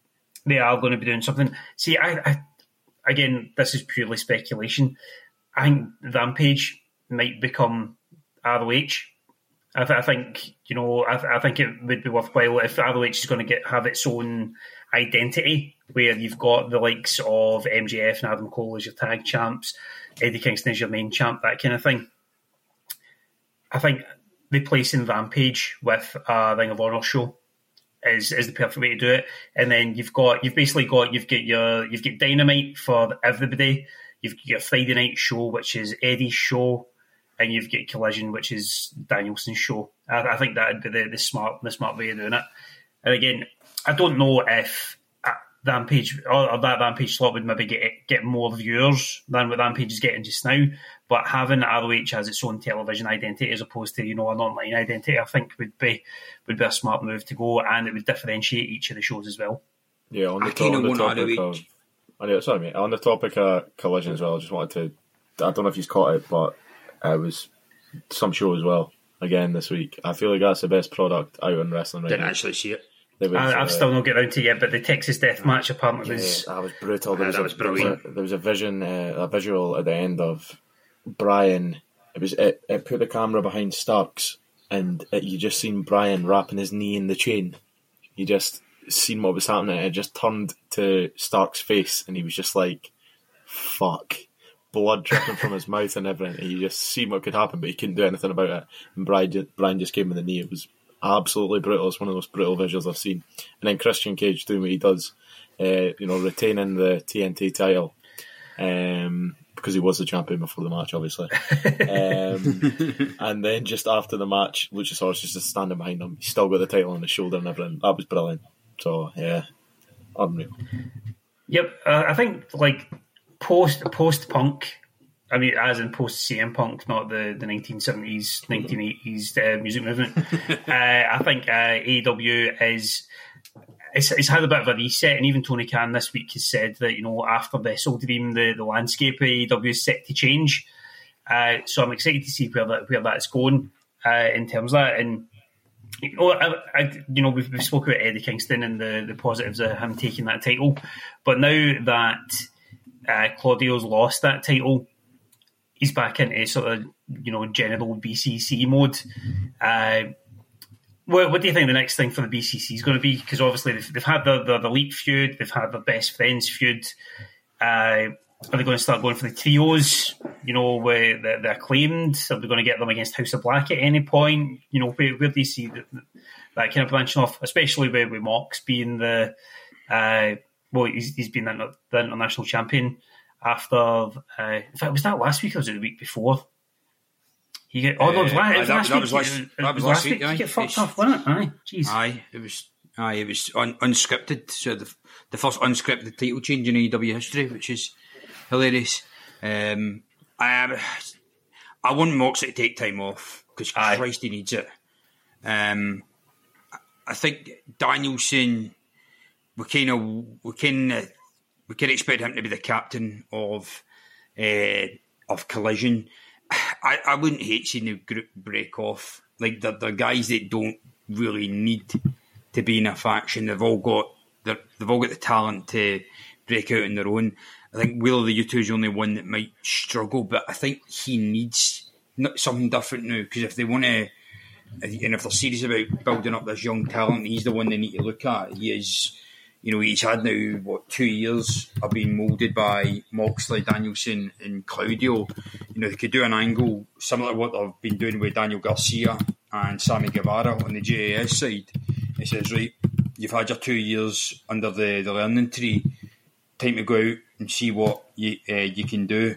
[SPEAKER 1] they are going to be doing something, see, I, I again, this is purely speculation. I think Rampage might become ROH. I, th- I think you know. I, th- I think it would be worthwhile if ROH is going to get have its own identity, where you've got the likes of MJF and Adam Cole as your tag champs, Eddie Kingston as your main champ, that kind of thing. I think replacing Rampage with a Ring of Honor show is is the perfect way to do it. And then you've got you've basically got you've got your you've got Dynamite for everybody. You've got your Friday night show, which is Eddie's show, and you've got Collision, which is Danielson's show. I, I think that'd be the, the smart the smart way of doing it. And again, I don't know if uh, Rampage or, or that Rampage slot would maybe get get more viewers than what Rampage is getting just now. But having ROH as its own television identity as opposed to you know an online identity, I think would be would be a smart move to go, and it would differentiate each of the shows as well.
[SPEAKER 2] Yeah, on the,
[SPEAKER 3] I
[SPEAKER 2] to- on the topic
[SPEAKER 3] ROH.
[SPEAKER 2] of, oh, yeah, sorry, mate. On the topic of collision as well, I just wanted to. I don't know if you've caught it, but it was some show as well again this week. I feel like that's the best product out in wrestling right now.
[SPEAKER 3] Didn't
[SPEAKER 2] now.
[SPEAKER 3] actually see it.
[SPEAKER 2] Was,
[SPEAKER 1] I,
[SPEAKER 2] uh,
[SPEAKER 1] I've still not got around to it yet, but the Texas Death Match apparently was.
[SPEAKER 2] Yeah, that was brutal. There
[SPEAKER 1] Ah,
[SPEAKER 2] was,
[SPEAKER 1] that
[SPEAKER 2] a,
[SPEAKER 1] was
[SPEAKER 2] there was a-
[SPEAKER 1] brilliant.
[SPEAKER 2] There was a vision, uh, a visual at the end of Brian. It was it, it put the camera behind Starks, and it, you just seen Brian wrapping his knee in the chain. You just seen what was happening. It just turned to Stark's face, and he was just like, "Fuck." Blood dripping from his mouth and everything. And you just seen what could happen, but he couldn't do anything about it. And Brian just, Brian just came with the knee. It was absolutely brutal. It's one of the most brutal visuals I've seen. And then Christian Cage doing what he does, uh, you know, retaining the TNT title um, because he was the champion before the match, obviously. um, [LAUGHS] and then just after the match, Luchasaurus is just standing behind him. He's still got the title on his shoulder and everything. That was brilliant. So yeah, unreal.
[SPEAKER 1] Yep, uh, I think like post post punk. I mean, as in post CM Punk, not the, the 1970s, 1980s uh, music movement. [LAUGHS] uh, I think uh, AEW is it's, it's had a bit of a reset, and even Tony Khan this week has said that you know after the WrestleDream, the, the landscape of AEW is set to change. Uh, so I'm excited to see where that where that's going uh, in terms of that. And you know, I, I, you know, we've, we've spoken about Eddie Kingston and the, the positives of him taking that title, but now that uh, Claudio's lost that title, he's back into sort of you know general BCC mode. Uh, what, what do you think the next thing for the BCC is going to be? Because obviously they've, they've had the, the the elite feud, they've had the best friends feud. Uh, are they going to start going for the trios? You know, where the, the acclaimed? Are they going to get them against House of Black at any point? You know, where, where do you see that, that kind of branching off? Especially with, with Mox being the uh, well, he's, he's been the, the international champion after. Uh, in fact, was that last week or was it the week before? He get, oh no, it was last, it was last week.
[SPEAKER 3] was last-
[SPEAKER 1] It was-
[SPEAKER 3] that was last week,
[SPEAKER 1] He get fucked
[SPEAKER 3] It's-
[SPEAKER 1] off, wasn't it? Aye, jeez.
[SPEAKER 3] Aye, it was. Aye, it was un- unscripted. So the the first unscripted title change in AEW history, which is hilarious. Um, I I want Moxley to take time off because Christ he needs it. Um, I think Danielson, we kind of we can uh, we can expect him to be the captain of uh, of Collision. I, I wouldn't hate seeing the group break off. Like the the guys that don't really need to be in a faction. They've all got they've all got the talent to break out on their own. I think Wheeler the Yuta is the only one that might struggle, but I think he needs something different now because if they want to, and if they're serious about building up this young talent, he's the one they need to look at. He is, you know, he's had now what two years of being moulded by Moxley, Danielson, and Claudio. You know, they could do an angle similar to what they've been doing with Daniel Garcia and Sammy Guevara on the JAS side. It says, right, you've had your two years under the, the learning tree. Time to go out and see what you uh, you can do.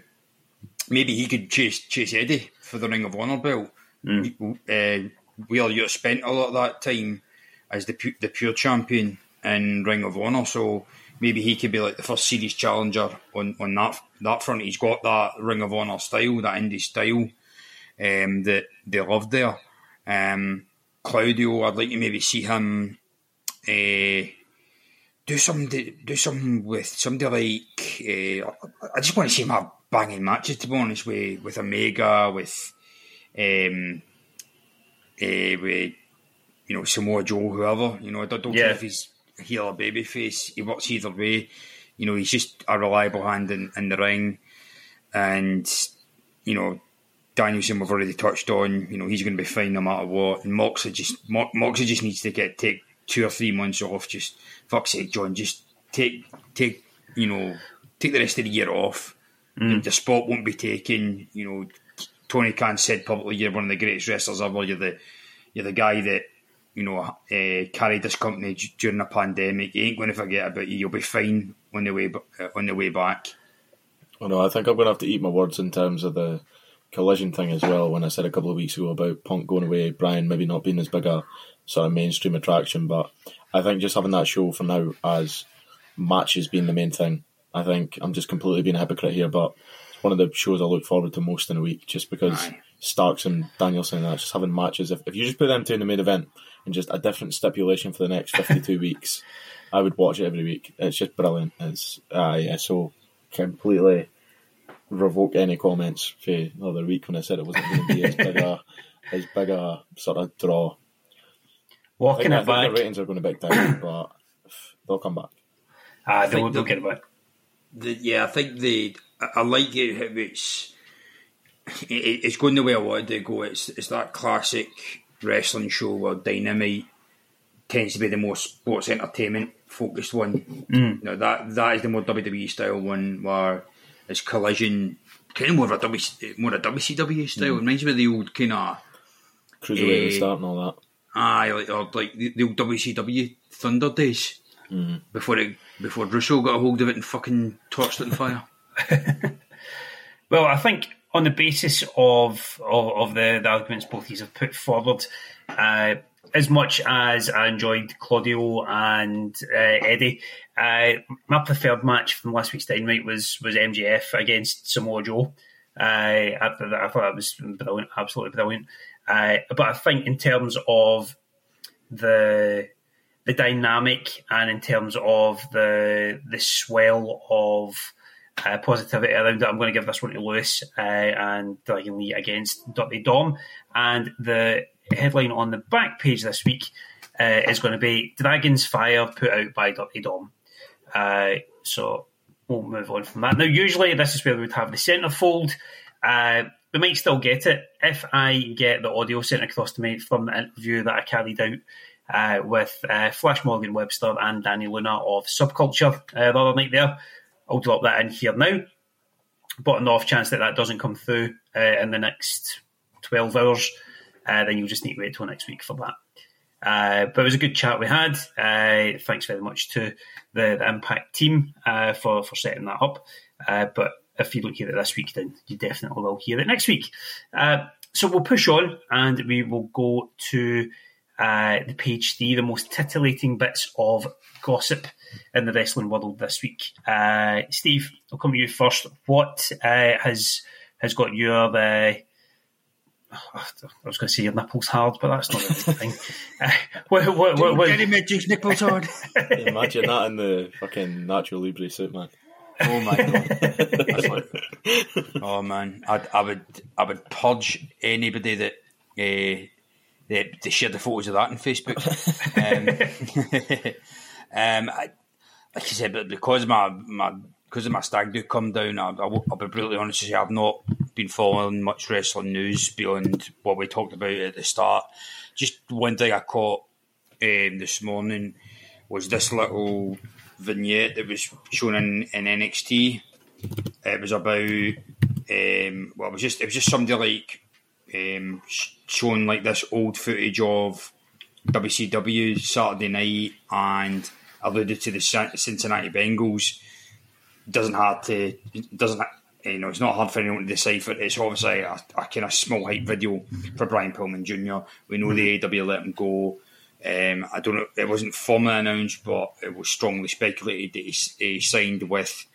[SPEAKER 3] Maybe he could chase chase Eddie for the Ring of Honor belt. Uh, Wheeler, you spent a lot of that time as the the pure champion in Ring of Honor, so maybe he could be like the first series challenger on, on that that front. He's got that Ring of Honor style, that indie style um, that they love there. Um, Claudio, I'd like to maybe see him uh, do something do something with somebody like uh, I just want to see him have banging matches to be honest with with Omega with um uh, with you know Samoa Joe whoever you know I don't, don't
[SPEAKER 1] Yeah.
[SPEAKER 3] care if he's heel or babyface he works either way. You know he's just a reliable hand in, in the ring. And you know Danielson we've already touched on you know he's going to be fine no matter what. And Moxley just Moxley just needs to get take two or three months off. Just fuck's sake John just take take you know take the rest of the year off. Mm. The, the spot won't be taken. You know Tony Khan said publicly you're one of the greatest wrestlers ever. You're the you're the guy that you know uh, carried this company d- during a pandemic You ain't going to forget about you you'll be fine on the way b- uh, on the way back
[SPEAKER 2] Oh no, I think I'm going to have to eat my words in terms of the collision thing as well. When I said a couple of weeks ago about Punk going away, Brian maybe not being as big a sort of mainstream attraction, but I think just having that show for now as matches being the main thing. I think I'm just completely being a hypocrite here, but it's one of the shows I look forward to most in a week, just because
[SPEAKER 3] Aye.
[SPEAKER 2] Starks and Danielson and that just having matches. If, if you just put them two in the main event and just a different stipulation for the next 52 [LAUGHS] weeks, I would watch it every week. It's just brilliant. It's uh, yeah, so completely revoke any comments for the other week when I said it wasn't going to be as big a [LAUGHS] as big a sort of draw. I
[SPEAKER 1] Walking
[SPEAKER 2] think, I
[SPEAKER 1] it
[SPEAKER 2] think
[SPEAKER 1] back.
[SPEAKER 2] the ratings are going to be down, [COUGHS] but they'll come back.
[SPEAKER 1] Ah, they'll, they'll get it back.
[SPEAKER 3] The, yeah, I think the I, I like it how it's it, it's going the way I wanted it to go. It's it's that classic wrestling show where Dynamite tends to be the more sports entertainment focused one. You know, that that is the more WWE style one where it's collision kind of more of a w, more a WCW style. It reminds me of the old kind of
[SPEAKER 2] Cruiserweight
[SPEAKER 3] Eh,
[SPEAKER 2] uh, start and all that.
[SPEAKER 3] aye like or like the, the old WCW Thunder days before it before Russo got a hold of it and fucking torched it on fire. [LAUGHS]
[SPEAKER 1] Well, I think on the basis of of, of the, the arguments both of these have put forward, uh, as much as I enjoyed Claudio and uh, Eddie, uh, my preferred match from last week's Dynamite was was MJF against Samoa Joe. Uh, I, I thought that was brilliant, absolutely brilliant. Uh, but I think in terms of the the dynamic and in terms of the the swell of uh, positivity around it, I'm going to give this one to Lewis uh, and Dragon Lee against Dirty Dom. And the headline on the back page this week uh, is going to be Dragon's Fire put out by Dirty Dom. Uh, so we'll move on from that. Now, usually this is where we would have the centrefold. Uh, we might still get it if I get the audio sent across to me from the interview that I carried out uh, with uh, Flash Morgan Webster and Dani Luna of Subculture uh, the other night there. I'll drop that in here now. But the off chance that that doesn't come through uh, in the next 12 hours, uh, then you'll just need to wait till next week for that. Uh, but it was a good chat we had. Uh, thanks very much to the, the Impact team uh, for, for setting that up. Uh, but if you don't hear it this week, then you definitely will hear it next week. Uh, so we'll push on and we will go to uh, the page three, the most titillating bits of gossip in the wrestling world this week. Uh, Steve, I'll come to you first. What uh, has has got your uh, I was going to say your nipples hard, but that's not the thing. [LAUGHS] Uh, what, what, what, what,
[SPEAKER 3] Daddy Magic's nipples hard.
[SPEAKER 2] Imagine that in the fucking Nacho Libre suit, man.
[SPEAKER 3] Oh my god! That's like- oh man, I'd, I would I would purge anybody that uh, that, that shared the photos of that on Facebook. [LAUGHS] Um, [LAUGHS] um, I, like you said, but because my my because of my stag do come down, I, I, will be brutally honest with you, I've not been following much wrestling news beyond what we talked about at the start. Just one thing I caught um, this morning was this little vignette that was shown in, in NXT. It was about um, well, it was just it was just somebody like um, like this old footage of WCW Saturday Night and alluded to the Cincinnati Bengals. Doesn't hard to doesn't you know it's not hard for anyone to decipher. It's obviously a, a kind of small hype video for Brian Pillman Jr. We know the AEW let him go. Um, I don't know. It wasn't formally announced, but it was strongly speculated that he, he signed with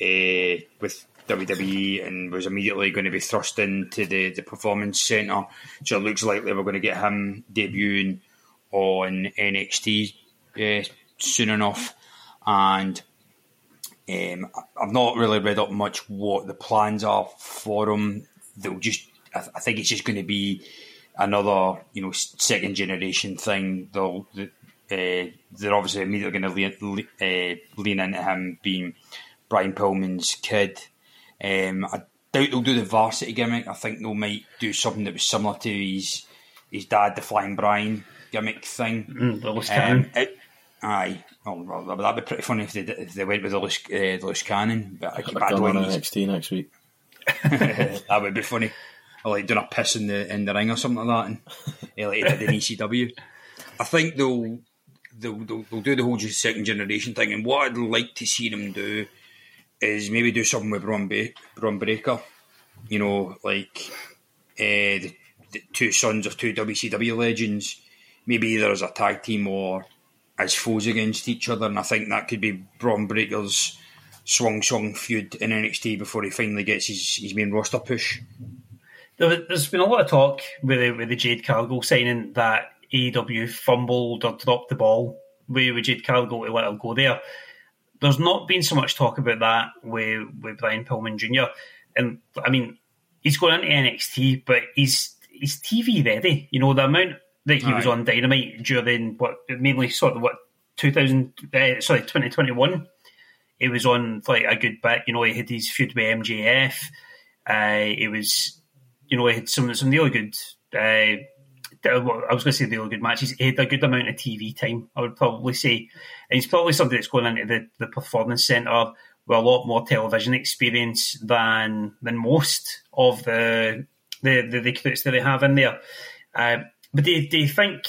[SPEAKER 3] uh, with WWE and was immediately going to be thrust into the, the performance centre. So it looks likely we're going to get him debuting on NXT uh, soon enough. And um, I've not really read up much what the plans are for him. They'll just, I, th- I think it's just going to be another, you know, second generation thing. They'll, uh, they're obviously immediately going to lean, uh, lean into him being Brian Pillman's kid. Um, I doubt they'll do the varsity gimmick. I think they might do something that was similar to his his dad, the Flying Brian gimmick thing.
[SPEAKER 1] Mm, the loose
[SPEAKER 3] Um,
[SPEAKER 1] cannon.
[SPEAKER 3] it- aye. Oh, well, that'd be pretty funny if they if they went with the loose, uh, the loose cannon. But I, but I don't
[SPEAKER 2] on
[SPEAKER 3] think
[SPEAKER 2] NXT next week. [LAUGHS]
[SPEAKER 3] that would be funny. Or like doing a piss in the in the ring or something like that, and uh, like did in ECW. I think they'll they'll, they'll they'll do the whole second generation thing, and what I'd like to see them do is maybe do something with Bron, ba- Bron Breakker. You know, like uh, the, the two sons of two WCW legends, maybe either as a tag team or as foes against each other, and I think that could be Bron Breakker's swung song feud in NXT before he finally gets his, his main roster push.
[SPEAKER 1] There, there's been a lot of talk with the, with the Jade Cargill signing that AEW fumbled or dropped the ball with, with Jade Cargill to let him go there. There's not been so much talk about that with, with Brian Pillman Jr. And I mean, he's going into NXT, but he's he's TV ready. You know the amount that he was on Dynamite during what mainly sort of what two thousand uh, sorry twenty twenty one. He was on like a good bit. You know, he had his feud with MJF. Uh, it was, you know, he had some some really good. Uh, I was going to say really good matches. He had a good amount of TV time. I would probably say, and he's probably somebody that's going into the, the performance centre with a lot more television experience than than most of the the, the recruits that they have in there. Uh, but do, do you think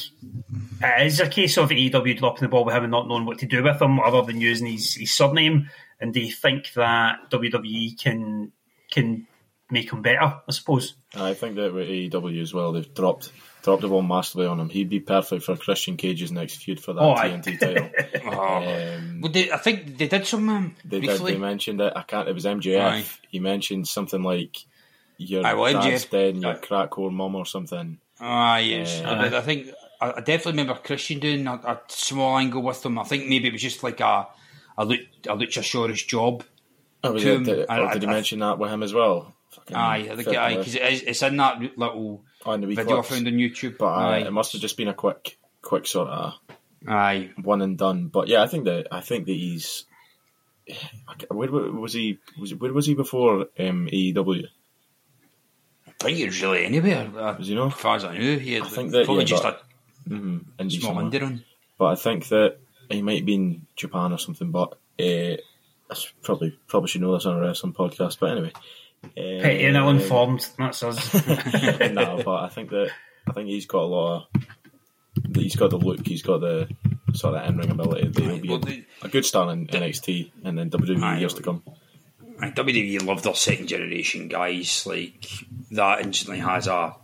[SPEAKER 1] it is a case of AEW dropping the ball with him and not knowing what to do with him other than using his, his surname? And do you think that WWE can can make him better? I suppose.
[SPEAKER 2] I think that with AEW as well, they've dropped dropped the ball massively on him. He'd be perfect for Christian Cage's next feud for that
[SPEAKER 1] Oh, aye.
[SPEAKER 2] TNT title. [LAUGHS]
[SPEAKER 3] Oh.
[SPEAKER 2] Um,
[SPEAKER 3] Well, they, I think they did some um,
[SPEAKER 2] they did. They mentioned it. I can't. It was MJF.
[SPEAKER 3] Aye.
[SPEAKER 2] He mentioned something like your
[SPEAKER 3] Aye, well,
[SPEAKER 2] dad's
[SPEAKER 3] MJF
[SPEAKER 2] dead and your crack whore mum or something.
[SPEAKER 3] Ah, yes.
[SPEAKER 2] Uh,
[SPEAKER 3] I, I think I, I definitely remember Christian doing a, a small angle with them. I think maybe it was just like a a, Luch, a Luchasaurus job.
[SPEAKER 2] Oh, was
[SPEAKER 3] To
[SPEAKER 2] it,
[SPEAKER 3] him,
[SPEAKER 2] did,
[SPEAKER 3] I-
[SPEAKER 2] did he
[SPEAKER 3] I-
[SPEAKER 2] mention that with him as well? Fucking
[SPEAKER 3] Aye, I think aye, because it is, it's in that little
[SPEAKER 2] on the wee
[SPEAKER 3] video I found on YouTube.
[SPEAKER 2] But uh,
[SPEAKER 3] aye,
[SPEAKER 2] it must have just been a quick, quick sort of
[SPEAKER 3] aye.
[SPEAKER 2] one and done. But yeah, I think that I think that he's. Where was he? Was where was he before um, AEW?
[SPEAKER 3] I think he was really anywhere. Uh,
[SPEAKER 2] Was he not?
[SPEAKER 3] As far as I knew, he had
[SPEAKER 2] I think that,
[SPEAKER 3] probably
[SPEAKER 2] yeah,
[SPEAKER 3] just
[SPEAKER 2] but-
[SPEAKER 3] a
[SPEAKER 2] Mm-hmm.
[SPEAKER 3] Small
[SPEAKER 2] somewhere.
[SPEAKER 3] indie run.
[SPEAKER 2] But I think that he might be in Japan or something. But uh, I probably probably should know this on a wrestling podcast. But anyway,
[SPEAKER 1] Petty and
[SPEAKER 2] um,
[SPEAKER 1] ill-informed. That's us. [LAUGHS]
[SPEAKER 2] no, but I think that I think he's got a lot of. He's got the look. He's got the sort of in ring ability. That he'll be
[SPEAKER 3] Well,
[SPEAKER 2] a,
[SPEAKER 3] the-
[SPEAKER 2] a good star in NXT and then WWE
[SPEAKER 3] Aye.
[SPEAKER 2] years to come.
[SPEAKER 3] Like, WWE love their second generation guys. Like that instantly has a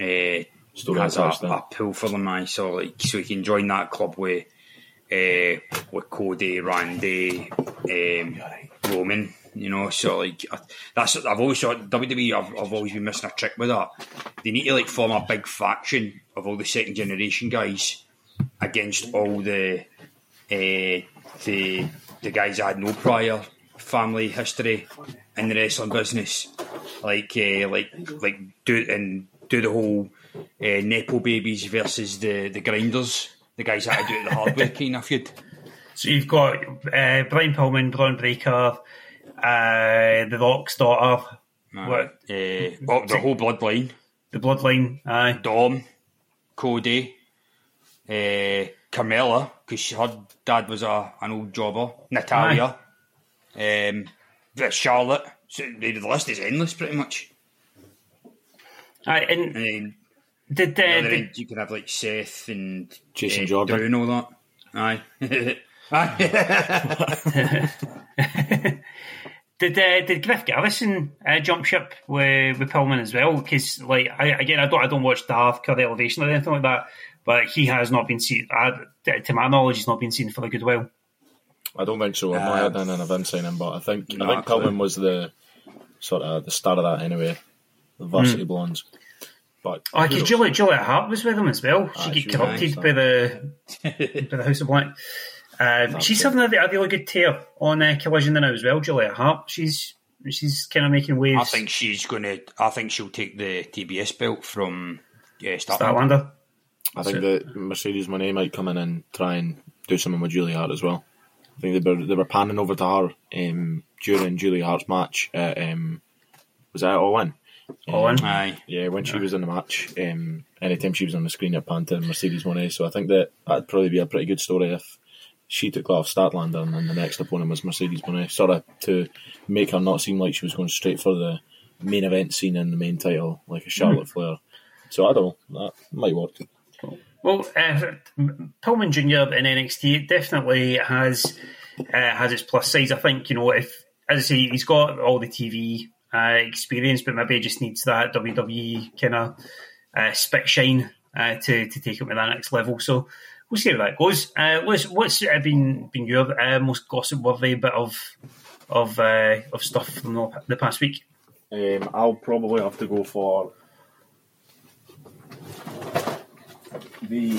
[SPEAKER 3] uh,
[SPEAKER 2] Story
[SPEAKER 3] has a,
[SPEAKER 2] attached then.
[SPEAKER 3] a pull for them. I so like so you can join that club with uh, with Cody, Randy, um, Roman. You know, so like that's I've always thought WWE. I've, I've always been missing a trick with that. They need to like form a big faction of all the second generation guys against all the uh, the the guys that had no prior family history in the wrestling business, like uh, like like do and do the whole uh, nepo babies versus the the grinders, the guys that had to do it the hard way [LAUGHS] kind of feud.
[SPEAKER 1] So you've got uh, Brian Pillman, Bron Breakker, uh, The Rock's daughter, what,
[SPEAKER 3] Uh, oh, the whole bloodline,
[SPEAKER 1] the Bloodline. Aye.
[SPEAKER 3] Dom, Cody, uh, Carmella, because her dad was a an old jobber, Natalya, um, Charlotte. So the the list is endless, pretty much.
[SPEAKER 1] Aye, and
[SPEAKER 3] And then
[SPEAKER 1] did,
[SPEAKER 3] the
[SPEAKER 1] uh,
[SPEAKER 3] other
[SPEAKER 1] did
[SPEAKER 3] end, you can have like Seth and
[SPEAKER 2] Jason
[SPEAKER 3] uh,
[SPEAKER 2] Jordan.
[SPEAKER 3] Drew and all that. Aye. [LAUGHS] Aye. [LAUGHS] [LAUGHS]
[SPEAKER 1] Did uh, did Griff Garrison uh, jump ship with, with Pillman as well? Because like I, again, I don't I don't watch Darth Curry Elevation or anything like that, but he has not been seen. Uh, to my knowledge, he's not been seen for a good while.
[SPEAKER 2] I don't think so. I've not heard anything of him signing, but I think I think
[SPEAKER 3] a.
[SPEAKER 2] Pillman was the sort of the start of that anyway. The varsity blondes. But
[SPEAKER 1] Oh, because
[SPEAKER 2] knows?
[SPEAKER 1] Julia Julia Hart was with him as well. She
[SPEAKER 2] Aye,
[SPEAKER 1] get corrupted by the by the House of Black. Um, she's having a, a really good tear on uh, Collision now as well. Julia Hart. She's she's kind of making waves.
[SPEAKER 3] I think she's gonna. I think she'll take the TBS belt from uh, Statlander.
[SPEAKER 1] Statlander.
[SPEAKER 2] I think that Mercedes Moné might come in and try and do something with Julia Hart as well. I think they were they were panning over to her um, during Julia Hart's match. At, um, was that all in?
[SPEAKER 1] All in.
[SPEAKER 3] Aye.
[SPEAKER 2] Yeah, when she was in the match, um, anytime she was on the screen at Panta and Mercedes Moné. So I think that that'd probably be a pretty good story if she took off Statlander and then the next opponent was Mercedes Moné, sort of to make her not seem like she was going straight for the main event scene in the main title, like a Charlotte Flair. So I don't know, that might work.
[SPEAKER 1] Well, uh, Pillman Junior in NXT definitely has uh, has its plus sides. I think you know if, as I say, he's got all the TV uh, experience, but maybe he just needs that WWE kind of uh, spit shine uh, to to take him to that next level. So we'll see how that goes. Uh, what's what's uh, been been your uh, most gossip worthy bit of of uh, of stuff from the, the past week?
[SPEAKER 2] Um, I'll probably have to go for the.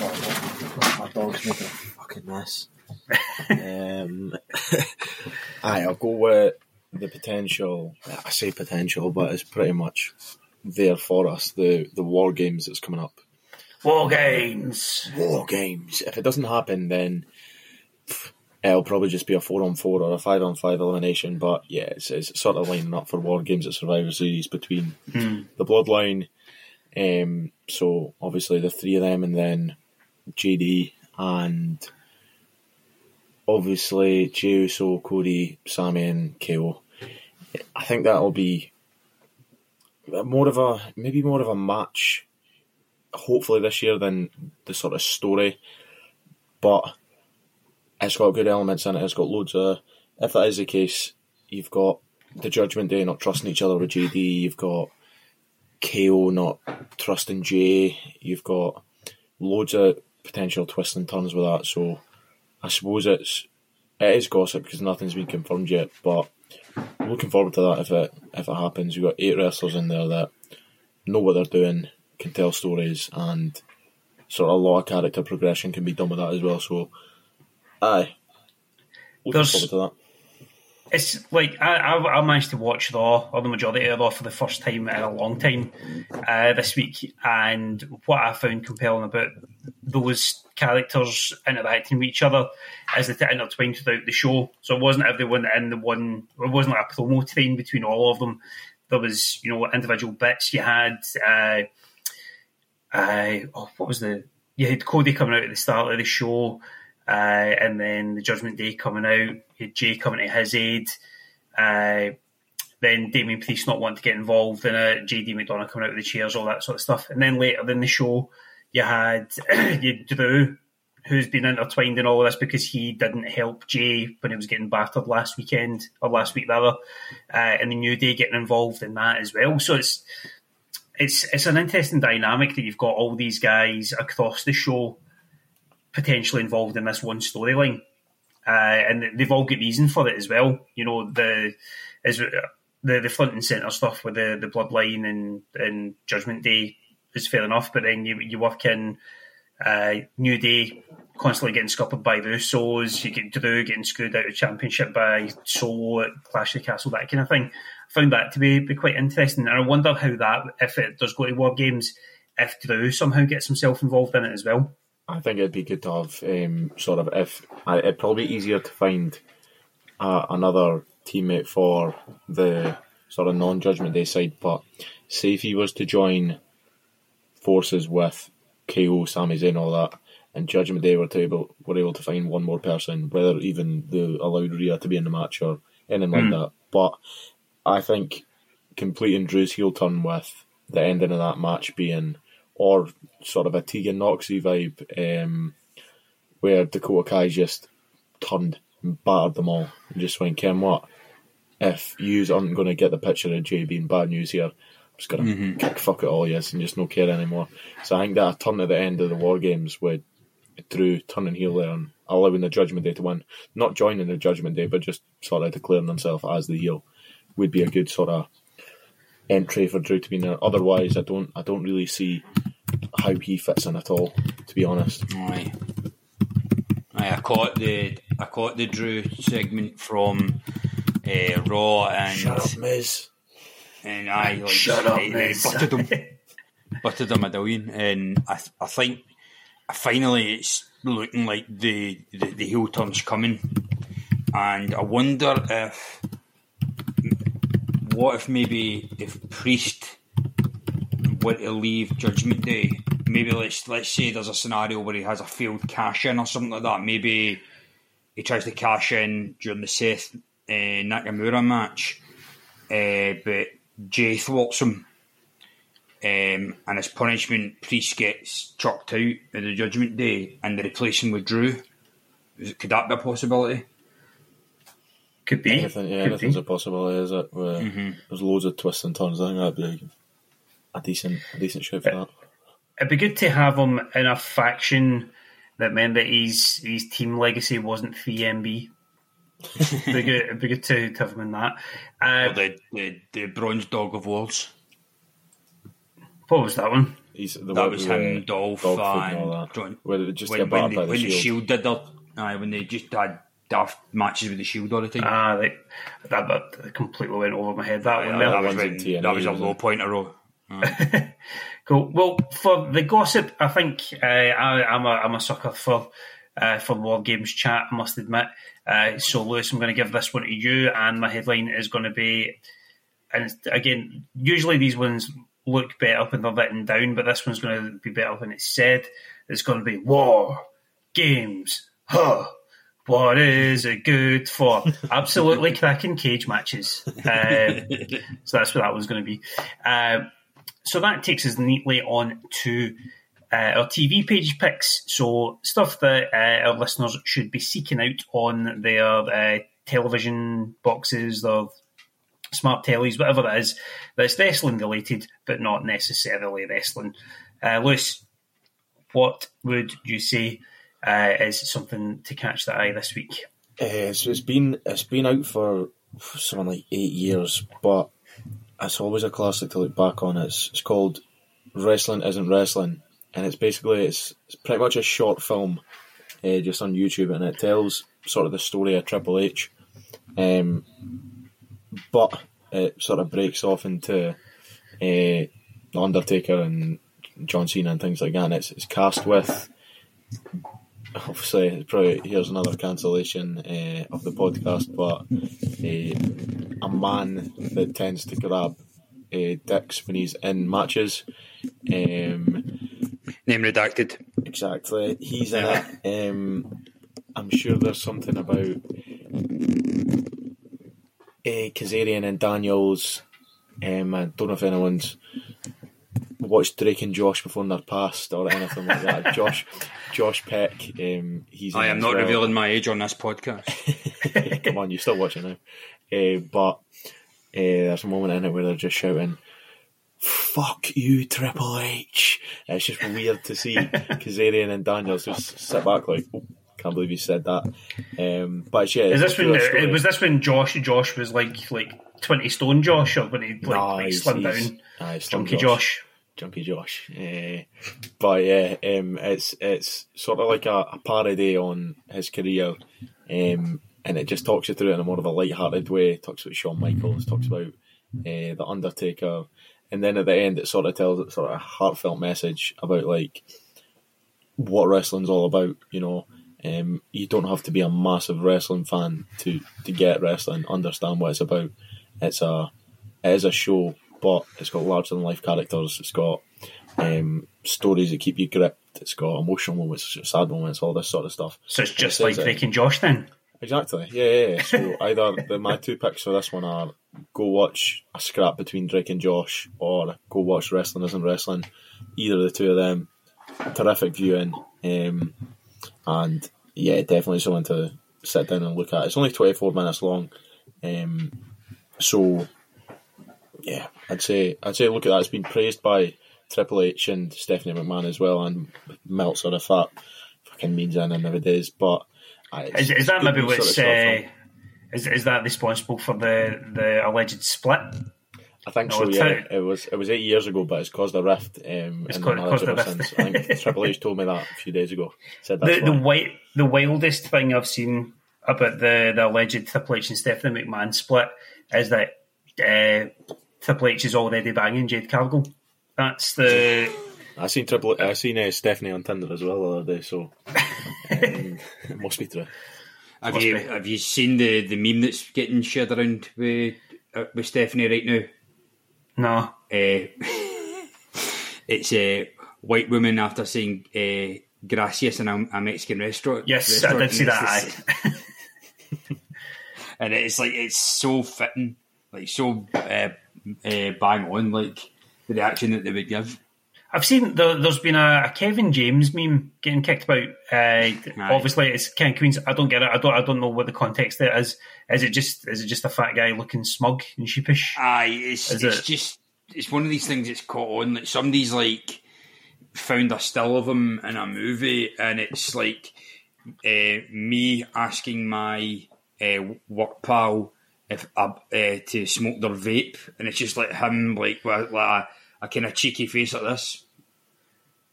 [SPEAKER 2] Oh, my dog's making a fucking mess. [LAUGHS] um, [LAUGHS] aye, I'll go with the potential. I say potential, but it's pretty much there for us. The the war games that's coming up.
[SPEAKER 1] War games.
[SPEAKER 2] War games. If it doesn't happen, then it'll probably just be a four on four or a five on five elimination. But yeah, it's, it's sort of lining up for war games at Survivor Series between the Bloodline. Um, so obviously the three of them, and then JD and obviously Jey Uso, Cody, Sami, and KO. I think that'll be more of a maybe more of a match. Hopefully this year than the sort of story, but it's got good elements in it. It's got loads of. If that is the case, you've got the Judgment Day not trusting each other with JD. You've got KO not trusting Jey. You've got loads of potential twists and turns with that. So I suppose it's it is gossip because nothing's been confirmed yet. But looking forward to that if it if it happens. You've got eight wrestlers in there that know what they're doing, can tell stories, and sort of a lot of character progression can be done with that as well. So, aye, looking
[SPEAKER 1] There's-
[SPEAKER 2] forward to that.
[SPEAKER 1] It's like I, I, I managed to watch Raw or the majority of Raw for the first time in a long time uh, this week, and what I found compelling about those characters interacting with each other as they it intertwined throughout the show. So it wasn't everyone in the one. It wasn't like a promo train between all of them. There was you know individual bits. You had uh, uh, oh, what was the you had Cody coming out at the start of the show, uh, and then the Judgment Day coming out. You had Jey coming to his aid. Uh, then Damian Priest not wanting to get involved in it. JD McDonagh coming out of the chairs, all that sort of stuff. And then later in the show, you had [CLEARS THROAT] you Drew, who's been intertwined in all of this because he didn't help Jey when he was getting battered last weekend or last week rather, uh, and the New Day getting involved in that as well. So it's it's it's an interesting dynamic that you've got all these guys across the show potentially involved in this one storyline, uh, and they've all got reason for it as well. You know the is the the front and center stuff with the the bloodline and and Judgment Day is fair enough, but then you you work in uh, New Day constantly getting scuppered by the Usos, you get Drew getting screwed out of championship by Solo Clash of the Castle, that kind of thing. Found that to be, be quite interesting, and I wonder how that, if it does go to War Games, if Drew somehow gets himself involved in it as well.
[SPEAKER 2] I think it'd be good to have um, sort of if I- it'd probably be easier to find uh, another teammate for the sort of non-judgment day side. But say if he was to join forces with KO, Sami Zayn, all that, and Judgment Day were to able were able to find one more person, whether even the allowed Rhea to be in the match or anything like that. But I think completing Drew's heel turn with the ending of that match being or sort of a Tegan Noxy vibe, um, where Dakota Kai just turned and battered them all and just went, Ken, what? If yous aren't going to get the picture of Jey being bad news here, I'm just going to kick fuck it all, yes, and just no care anymore. So I think that a turn at the end of the War Games with Drew turning heel there and allowing the Judgment Day to win, not joining the Judgment Day, but just sort of declaring himself as the heel, would be a good sort of entry for Drew to be in there. Otherwise, I don't, I don't really see how he fits in at all. To be honest,
[SPEAKER 3] Aye. Aye, I caught the I caught the Drew segment from uh, Raw and
[SPEAKER 2] Miz.
[SPEAKER 3] and I like
[SPEAKER 1] Shut up,
[SPEAKER 3] I- I
[SPEAKER 1] Miz.
[SPEAKER 3] butted him, butted him a million, and I I think finally it's looking like the the, the heel turn's coming, and I wonder if what if maybe if Priest were to leave Judgment Day, maybe let's let's say there's a scenario where he has a failed cash in or something like that. Maybe he tries to cash in during the Seth uh, Nakamura match, uh, but Jey thwarts him. Um, and as punishment, Priest gets chucked out of the Judgment Day, and they replace him with Drew. Could that be a possibility?
[SPEAKER 1] Could be.
[SPEAKER 2] Anything, yeah,
[SPEAKER 1] Could
[SPEAKER 2] anything's
[SPEAKER 1] be.
[SPEAKER 2] a possibility, is it? Where There's loads of twists and turns. I think that'd be a decent, a decent show for that.
[SPEAKER 1] It'd be good to have him in a faction that meant that his his team legacy wasn't 3MB. it'd, be good, it'd be good to, to have him in that. Uh,
[SPEAKER 3] the, the the Bronze Dog of Wars.
[SPEAKER 1] what was that one?
[SPEAKER 2] He's the
[SPEAKER 3] That was him,
[SPEAKER 2] the
[SPEAKER 3] Dolph,
[SPEAKER 2] dog food and
[SPEAKER 3] and. John-
[SPEAKER 2] Where they just
[SPEAKER 3] when, when,
[SPEAKER 2] battered
[SPEAKER 3] the, when
[SPEAKER 2] shield.
[SPEAKER 3] the Shield did their, aye, when they just had daft matches with the Shield all the time.
[SPEAKER 1] Ah, that, that, that completely went over my head. That
[SPEAKER 3] one—that was when,
[SPEAKER 2] in TNA,
[SPEAKER 3] that was a low
[SPEAKER 2] it?
[SPEAKER 3] point of Raw.
[SPEAKER 1] cool. Well, for the gossip, I think uh, I, I'm a I'm a sucker for uh, for War Games chat. I must admit. Uh, so, Lewis, I'm going to give this one to you, and my headline is going to be. And again, usually these ones look better when they're written down, but this one's going to be better when it's said. It's going to be War Games. Huh. What is it good for? Absolutely [LAUGHS] cracking cage matches. Um, so that's what that was going to be. Um, so that takes us neatly on to uh, our TV page picks. So stuff that uh, our listeners should be seeking out on their uh, television boxes, their smart tellies, whatever it is, that's wrestling related, but not necessarily wrestling. Uh, Lewis, what would you say uh, is something to catch the eye this week?
[SPEAKER 2] Uh, so it's been it's been out for something like eight years, but it's always a classic to look back on. It's it's called Wrestling Isn't Wrestling, and it's basically it's, it's pretty much a short film, uh, just on YouTube, and it tells sort of the story of Triple H, um, but it sort of breaks off into uh, Undertaker and John Cena and things like that. And it's it's cast with obviously probably here's another cancellation uh, of the podcast, but uh, a man that tends to grab uh, dicks when he's in matches. Um,
[SPEAKER 3] Name redacted.
[SPEAKER 2] Exactly, he's in it. [LAUGHS] Um, I'm sure there's something about uh, Kazarian and Daniels. Um, I don't know if anyone's watched Drake and Josh before they're passed or anything like that. [LAUGHS] Josh, Josh Peck, um, he's.
[SPEAKER 3] I am not
[SPEAKER 2] well.
[SPEAKER 3] revealing my age on this podcast. [LAUGHS]
[SPEAKER 2] Come on, you're still watching now. Uh, but uh, there's a moment in it where they're just shouting, "Fuck you, Triple H!" It's just weird to see [LAUGHS] Kazarian and Daniels just sit back like, oh, "Can't believe you said that." Um, but yeah,
[SPEAKER 1] is this when uh, was this when Josh Josh was like like twenty stone Josh or when he like,
[SPEAKER 2] Nah,
[SPEAKER 1] like
[SPEAKER 2] he's-
[SPEAKER 1] slimmed
[SPEAKER 2] he's-
[SPEAKER 1] down?
[SPEAKER 2] aye, Slim
[SPEAKER 1] Junkie
[SPEAKER 2] Josh.
[SPEAKER 1] Josh.
[SPEAKER 2] Junkie Josh. Uh, but yeah, um, it's it's sort of like a, a parody on his career, um, and it just talks you through it in a more of a light-hearted way. talks about Shawn Michaels, talks about uh, the Undertaker, and then at the end it sort of tells it sort of a heartfelt message about like what wrestling's all about. You know, um, you don't have to be a massive wrestling fan to to get wrestling, understand what it's about. It's a it is a show, but it's got larger than life characters. It's got um, stories that keep you gripped. It's got emotional moments, sad moments, all this sort of stuff.
[SPEAKER 1] So it's just like Drake and Josh then.
[SPEAKER 2] Exactly. Yeah, yeah. yeah. So [LAUGHS] either the, my two picks for this one are go watch a scrap between Drake and Josh, or go watch Wrestling Isn't Wrestling. Either of the two of them, terrific viewing, um, and yeah, definitely something to sit down and look at. It's only twenty four minutes long, um, so yeah, I'd say I'd say look at that. It's been praised by Triple H and Stephanie McMahon as well, and Meltzer if that fucking means anything nowadays. But it's-
[SPEAKER 1] Is, is that maybe
[SPEAKER 2] sort of
[SPEAKER 1] what's uh, is is that responsible for the the alleged split?
[SPEAKER 2] I think
[SPEAKER 1] No,
[SPEAKER 2] so. Yeah, it was it was eight years ago, but it's caused a rift. Um,
[SPEAKER 1] It's
[SPEAKER 2] in
[SPEAKER 1] caused- caused a rift.
[SPEAKER 2] since. I think [LAUGHS] Triple H told me that a few days ago. Said
[SPEAKER 1] The the wi- the wildest thing I've seen about the, the alleged Triple H and Stephanie McMahon split is that uh, Triple H is already banging Jade Cargill. That's the [SIGHS]
[SPEAKER 2] I seen Triple. I seen uh, Stephanie on Tinder as well the other day, so [LAUGHS] um, it must be true.
[SPEAKER 3] Have
[SPEAKER 1] Must
[SPEAKER 3] you
[SPEAKER 1] be.
[SPEAKER 3] have you seen the, the meme that's getting shared around with uh, with Stephanie right now?
[SPEAKER 1] no.
[SPEAKER 3] Uh, [LAUGHS] it's a white woman after saying uh, gracias in a, a Mexican restaurant.
[SPEAKER 1] Yes, I did see that.
[SPEAKER 3] it's
[SPEAKER 1] aye. [LAUGHS]
[SPEAKER 3] and it's like it's so fitting, like so uh, uh, bang on, like the reaction that they would give.
[SPEAKER 1] I've seen the, there's been a, a Kevin James meme getting kicked about. Uh, obviously, it's Ken Queens. I don't get it. I don't. I don't know what the context there is. Is it just? Is it just a fat guy looking smug and sheepish?
[SPEAKER 3] Aye, it's it's
[SPEAKER 1] it?
[SPEAKER 3] just it's one of these things that's caught on. Like somebody's like found a still of him in a movie, and it's like uh, me asking my uh, work pal if uh, uh, to smoke their vape, and it's just like him like with like a, a kind of cheeky face like this.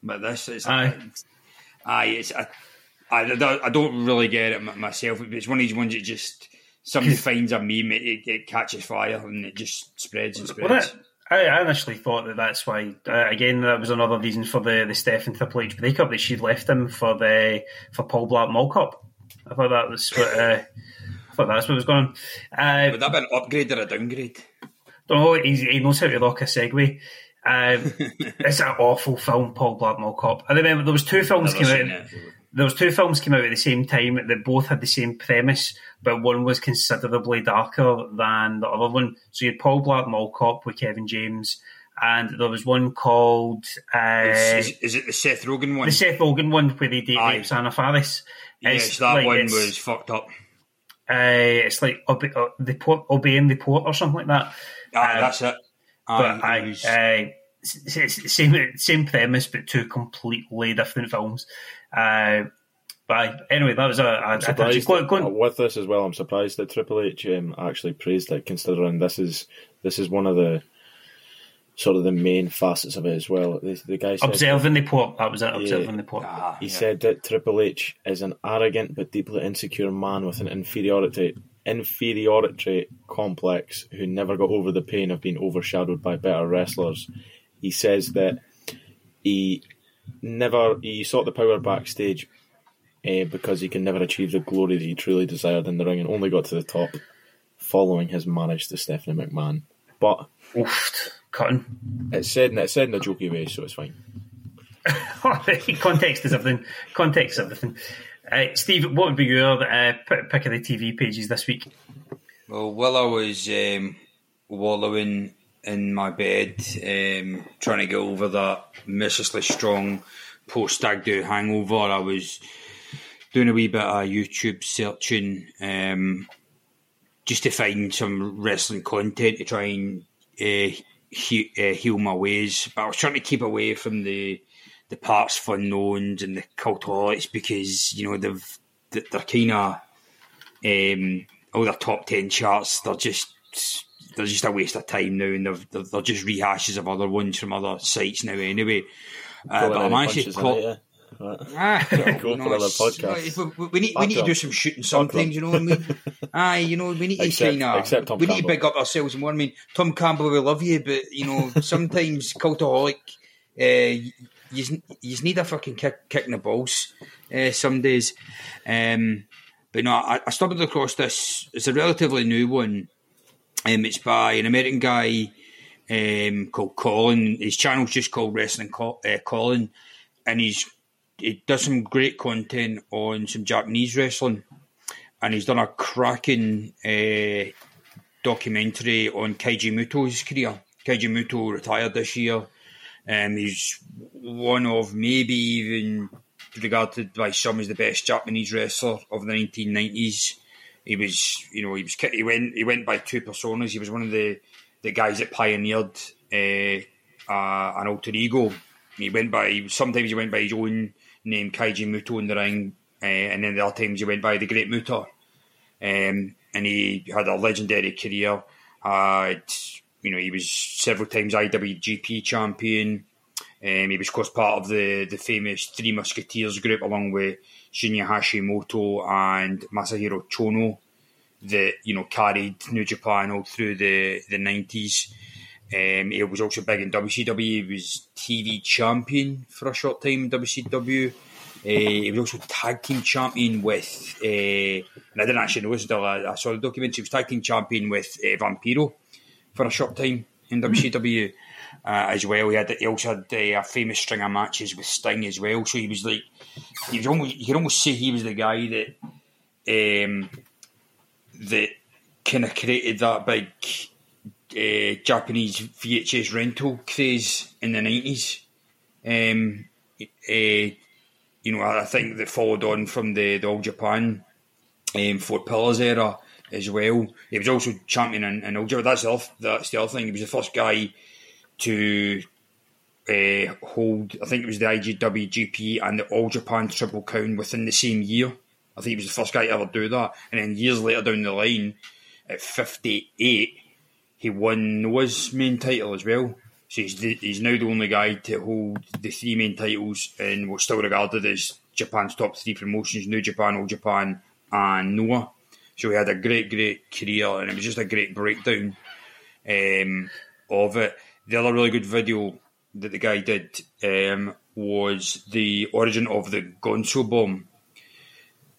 [SPEAKER 3] But this is
[SPEAKER 1] Aye.
[SPEAKER 3] aye, it's I, I, don't- I don't really get it myself. It's one of these ones that just somebody [LAUGHS] finds a meme, it, it, it catches fire and it just spreads and spreads.
[SPEAKER 1] Well, that, I, initially thought that that's why. Uh, again, that was another reason for the the Steph and Triple H breakup that she'd left him for the for Paul Blart Mall Cop. I thought that was what. Uh, that's what was going on. Uh,
[SPEAKER 3] Would that be an upgrade or a downgrade?
[SPEAKER 1] don't know. He's, he knows how to lock a segue. Um, [LAUGHS] it's an awful film, Paul Blart Mall Cop. I remember there was two films came out.
[SPEAKER 3] it.
[SPEAKER 1] There was two films came out at the same time that both had the same premise, but one was considerably darker than the other one. So you had Paul Blart Mall Cop with Kevin James, and there was one called uh,
[SPEAKER 3] Is, is, is it the Seth Rogen one?
[SPEAKER 1] the Seth Rogen one where they date
[SPEAKER 3] Aye.
[SPEAKER 1] Anna Faris.
[SPEAKER 3] yes,
[SPEAKER 1] It's
[SPEAKER 3] that
[SPEAKER 1] like-
[SPEAKER 3] one was fucked up.
[SPEAKER 1] Uh, it's like obe- uh, the port, obeying the port or something like that.
[SPEAKER 3] Ah,
[SPEAKER 1] Um,
[SPEAKER 3] that's it.
[SPEAKER 1] but
[SPEAKER 3] Aye,
[SPEAKER 1] I,
[SPEAKER 3] was-
[SPEAKER 1] uh, s- s- same same premise, but two completely different films. Uh, but I, anyway, that was a. a, a
[SPEAKER 2] surprised
[SPEAKER 1] go, go on.
[SPEAKER 2] with this as well. I'm surprised that Triple H um, actually praised it, considering this is this is one of the sort of the main facets of it as well. The, the guy said
[SPEAKER 1] observing the port. That was it. Observing the port.
[SPEAKER 3] ah,
[SPEAKER 2] he
[SPEAKER 3] yeah.
[SPEAKER 2] said that Triple H is an arrogant but deeply insecure man with an inferiority inferiority complex who never got over the pain of being overshadowed by better wrestlers. He says that he never he sought the power backstage eh, because he can never achieve the glory that he truly desired in the ring and only got to the top following his marriage to Stephanie McMahon. But
[SPEAKER 1] Oof, cutting.
[SPEAKER 2] it's said it's said in a jokey way, so it's fine. [LAUGHS]
[SPEAKER 1] Context is everything. Context is everything. Uh, Steve, what would be your uh, pick of the TV pages this week?
[SPEAKER 3] Well, while I was um, wallowing in my bed, um, trying to get over that mercilessly strong post stag do hangover, I was doing a wee bit of YouTube searching um, just to find some wrestling content to try and uh, he, uh, heal my ways. But I was trying to keep away from the the Partsfunknowns and the cultaholics because you know they've they're kind of um, all their top ten charts. They're just they're just a waste of time now, and they're they're, just rehashes of other ones from other sites now. Anyway, uh, but I'm
[SPEAKER 2] any
[SPEAKER 3] actually
[SPEAKER 2] punches
[SPEAKER 3] caught.
[SPEAKER 2] in it, yeah. Right.
[SPEAKER 3] Ah,
[SPEAKER 2] Go
[SPEAKER 3] no,
[SPEAKER 2] for other
[SPEAKER 3] it's- no, We, we need, we need to do some shooting sometimes, you know what I mean? [LAUGHS] Aye, you know, we need to
[SPEAKER 2] Except-
[SPEAKER 3] kind
[SPEAKER 2] except Tom
[SPEAKER 3] we need to big up ourselves more. I mean, Tom Campbell, we love you, but, you know, [LAUGHS] sometimes cultaholic, uh, you you need a fucking kick, kick in the balls uh, some days. Um, but no, I, I stumbled across this. It's a relatively new one. Um, it's by an American guy um, called Colin. His channel's just called Wrestling Col- uh, Colin, and he's he does some great content on some Japanese wrestling, and he's done a cracking uh, documentary on Keiji Muto's career. Keiji Muto retired this year. Um, he's one of maybe even regarded by some as the best Japanese wrestler of the 1990s. He was, you know, he was he went he went by two personas. He was one of the the guys that pioneered uh, uh, an alter ego. He went by sometimes he went by his own name, Keiji Muto, in the ring, uh, and then the other times he went by the Great Muta. Um, and he had a legendary career. Had you know he was several times IWGP champion. Um, he was of course part of the the famous Three Musketeers group along with Shinya Hashimoto and Masahiro Chono that you know carried New Japan all through the the nineties. Um, he was also big in WCW. He was TV champion for a short time in WCW. Uh, he was also tag team champion with, uh, and I didn't actually know this until I, I saw the documentary. He was tag team champion with uh, Vampiro for a short time in WCW uh, as well. He had he also had uh, a famous string of matches with Sting as well. So he was like, he was almost you could almost say he was the guy that um, that kind of created that big uh, Japanese VHS rental craze in the nineties. Um, uh, you know, I think that followed on from the, the All Japan um, Four Pillars era as well. He was also champion in, in Japan. That's the, other, that's the other thing. He was the first guy to uh, hold, I think it was the IGWGP and the All Japan Triple Crown within the same year. I think he was the first guy to ever do that. And then years later down the line, at 58, he won Noah's main title as well. So he's, the, he's now the only guy to hold the three main titles in what's still regarded as Japan's top three promotions New Japan, All Japan, and Noah. So he had a great, great career, and it was just a great breakdown um, of it. the other really good video that the guy did um, was the origin of the Ganso bomb.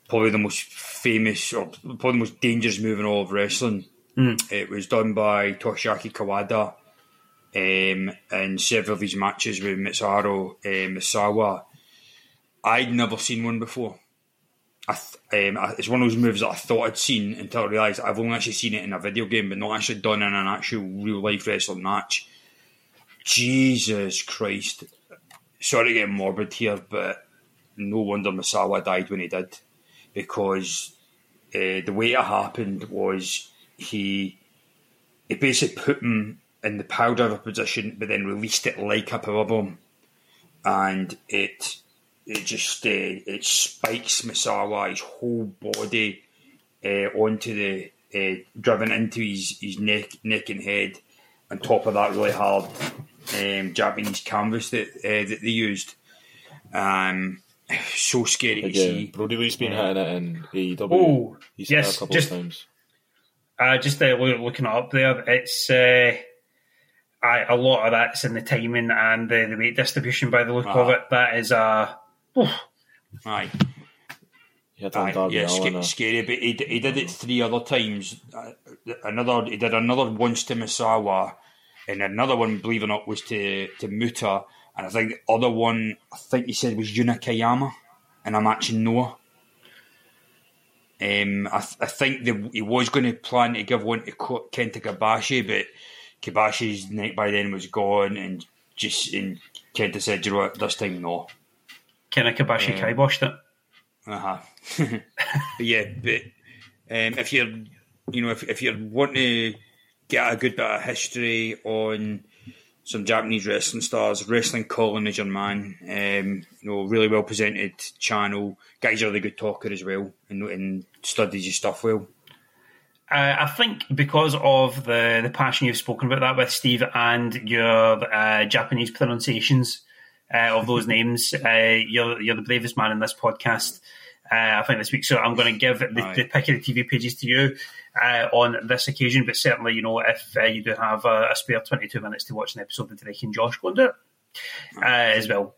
[SPEAKER 3] Probably the most famous or probably the most dangerous move in all of wrestling. It was done by Toshiaki Kawada um, in several of his matches with Mitsuharu uh, Misawa. I'd never seen one before. I th- um, I- it's one of those moves that I thought I'd seen until I realised I've only actually seen it in a video game, but not actually done in an actual real life wrestling match. Jesus Christ. Sorry to get morbid here, but no wonder Misawa died when he did. Because uh, the way it happened was he he basically put him in the power driver position, but then released it like a power bomb, and it it just uh, it spikes Misawa his whole body uh, onto the uh, driven into his, his neck neck and head. On top of that, really hard um, Japanese canvas that uh, that they used. Um, [SIGHS] so scary to see.
[SPEAKER 2] Brody Lee's been hitting it in AEW.
[SPEAKER 1] Oh,
[SPEAKER 2] He's
[SPEAKER 1] yes,
[SPEAKER 2] a couple
[SPEAKER 1] just-
[SPEAKER 2] of times.
[SPEAKER 1] Uh, just uh, looking it up there, it's uh, I, a lot of that's in the timing and the, the weight distribution by the look of it. That is a. oof.
[SPEAKER 3] Aye.
[SPEAKER 2] He hit it on
[SPEAKER 3] Aye, yeah,
[SPEAKER 2] Allin,
[SPEAKER 3] sca-
[SPEAKER 2] uh,
[SPEAKER 3] scary, but he, d- he did it three other times. Uh, another, he did another once to Misawa, and another one, believe it or not, was to to Muta, and I think the other one, I think he said was Jun Akiyama, in a match in Noah. Um, I, th- I think the, he was going to plan to give one to Ko- Kenta Kobashi, but Kobashi's neck by then was gone, and just and Kenta said, "You know what, this time no."
[SPEAKER 1] Kind of Kobashi kiboshed it.
[SPEAKER 3] Uh huh. [LAUGHS] but yeah, but um, if you're, you know, if if you want to get a good bit of history on some Japanese wrestling stars, Wrestling Colin is your man. Um, you know, really well presented channel. Guy's a really good talker as well, and, and studies his stuff well.
[SPEAKER 1] Uh, I think because of the, the passion you've spoken about that with Steve and your uh, Japanese pronunciations uh, of those [LAUGHS] names, uh, you're you're the bravest man in this podcast. Uh, I think this week, so I'm going to give the,
[SPEAKER 3] Aye.
[SPEAKER 1] the pick of the TV pages to you uh, on this occasion. But certainly, you know, if uh, you do have a, a spare 22 minutes to watch an episode of Drake and Josh, go and do it uh, as well.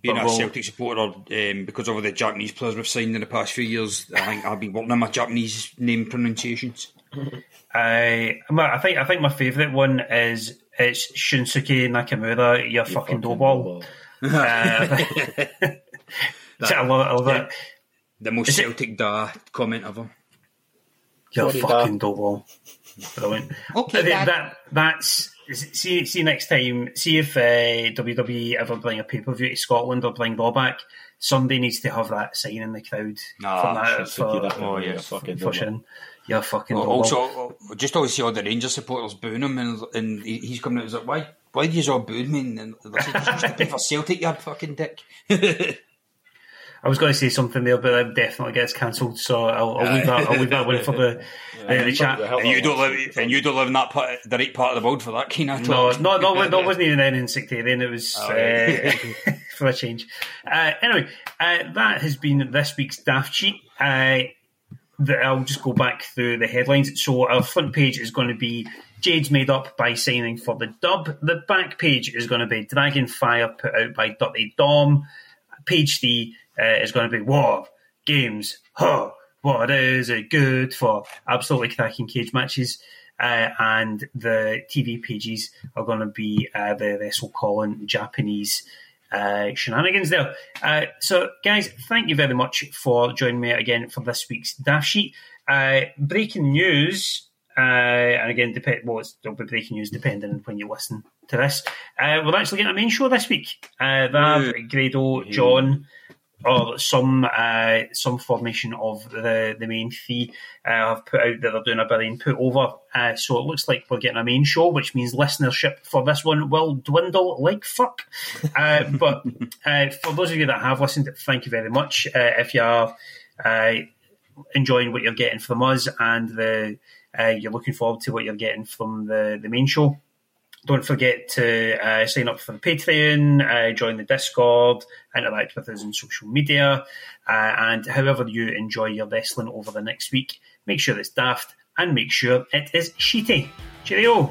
[SPEAKER 3] Being
[SPEAKER 1] But
[SPEAKER 3] a
[SPEAKER 1] we'll-
[SPEAKER 3] Celtic supporter, um, because of all the Japanese players we've signed in the past few years, I think I've been working on my Japanese name pronunciations. [LAUGHS]
[SPEAKER 1] I I think I think my favourite one is it's Shunsuke Nakamura, your fucking dough [LAUGHS] ball. Uh, [LAUGHS] so I love it. I love it.
[SPEAKER 3] The most
[SPEAKER 1] Is it-
[SPEAKER 3] Celtic da comment ever.
[SPEAKER 1] Your
[SPEAKER 2] Sorry,
[SPEAKER 1] fucking dough ball. Brilliant.
[SPEAKER 3] Okay,
[SPEAKER 1] that, that that's see see next time. See if uh, WWE ever bring a pay per view to Scotland or bring Raw back. Somebody needs to have that sign in the crowd
[SPEAKER 3] Ah,
[SPEAKER 1] for that.
[SPEAKER 2] Shunsuke
[SPEAKER 1] For,
[SPEAKER 2] Nakamura,
[SPEAKER 3] oh,
[SPEAKER 2] you're
[SPEAKER 3] yeah,
[SPEAKER 2] fucking
[SPEAKER 1] for
[SPEAKER 2] dumb.
[SPEAKER 1] Shin. Fucking
[SPEAKER 3] Well, also, just always see all the Rangers supporters booing him, and, and he- he's coming out and he's like, "Why? Why do you all boo me?" And they said, "You used to play for Celtic, you fucking dick." [LAUGHS]
[SPEAKER 1] I was going to say something there, but that definitely gets cancelled. So I'll, I'll leave that. I'll leave that one for the [LAUGHS] the, the chat.
[SPEAKER 2] The
[SPEAKER 3] and you don't
[SPEAKER 2] a-
[SPEAKER 3] live, and you don't live in that part, the right part of the world for that kind of
[SPEAKER 1] No,
[SPEAKER 3] talk.
[SPEAKER 1] no, no, that wasn't even anything sectarian. It was
[SPEAKER 3] Oh, right.
[SPEAKER 1] uh, [LAUGHS] for a change. Uh, anyway, uh, that has been this week's daft sheet. Uh, the, I'll just go back through the headlines. So our front page is going to be Jade's made up by signing for the dub. The back page is going to be Dragon Fire put out by Dirty Dom. Page three uh, is going to be War Games. Huh. What is it good for? Absolutely cracking cage matches. Uh, and the TV pages are going to be uh, the Wrestle Colin Japanese uh, shenanigans there. Uh, so, guys, thank you very much for joining me again for this week's daft sheet. Uh, breaking news, uh, and again, dep- well, it's, it'll be breaking news depending on when you listen to this. Uh, we're actually getting a main show this week. Uh, Rav, Grado, John, or some uh, some formation of the the main three uh, have put out that they're doing a billion put over. Uh, so it looks like we're getting a main show, which means listenership for this one will dwindle like fuck. Uh, [LAUGHS] but uh, for those of you that have listened, thank you very much. Uh, if you are uh, enjoying what you're getting from us and the uh, you're looking forward to what you're getting from the the main show, don't forget to uh, sign up for the Patreon, uh, join the Discord, interact with us on social media, uh, and however you enjoy your wrestling over the next week, make sure it's daft and make sure it is sheety. Cheerio!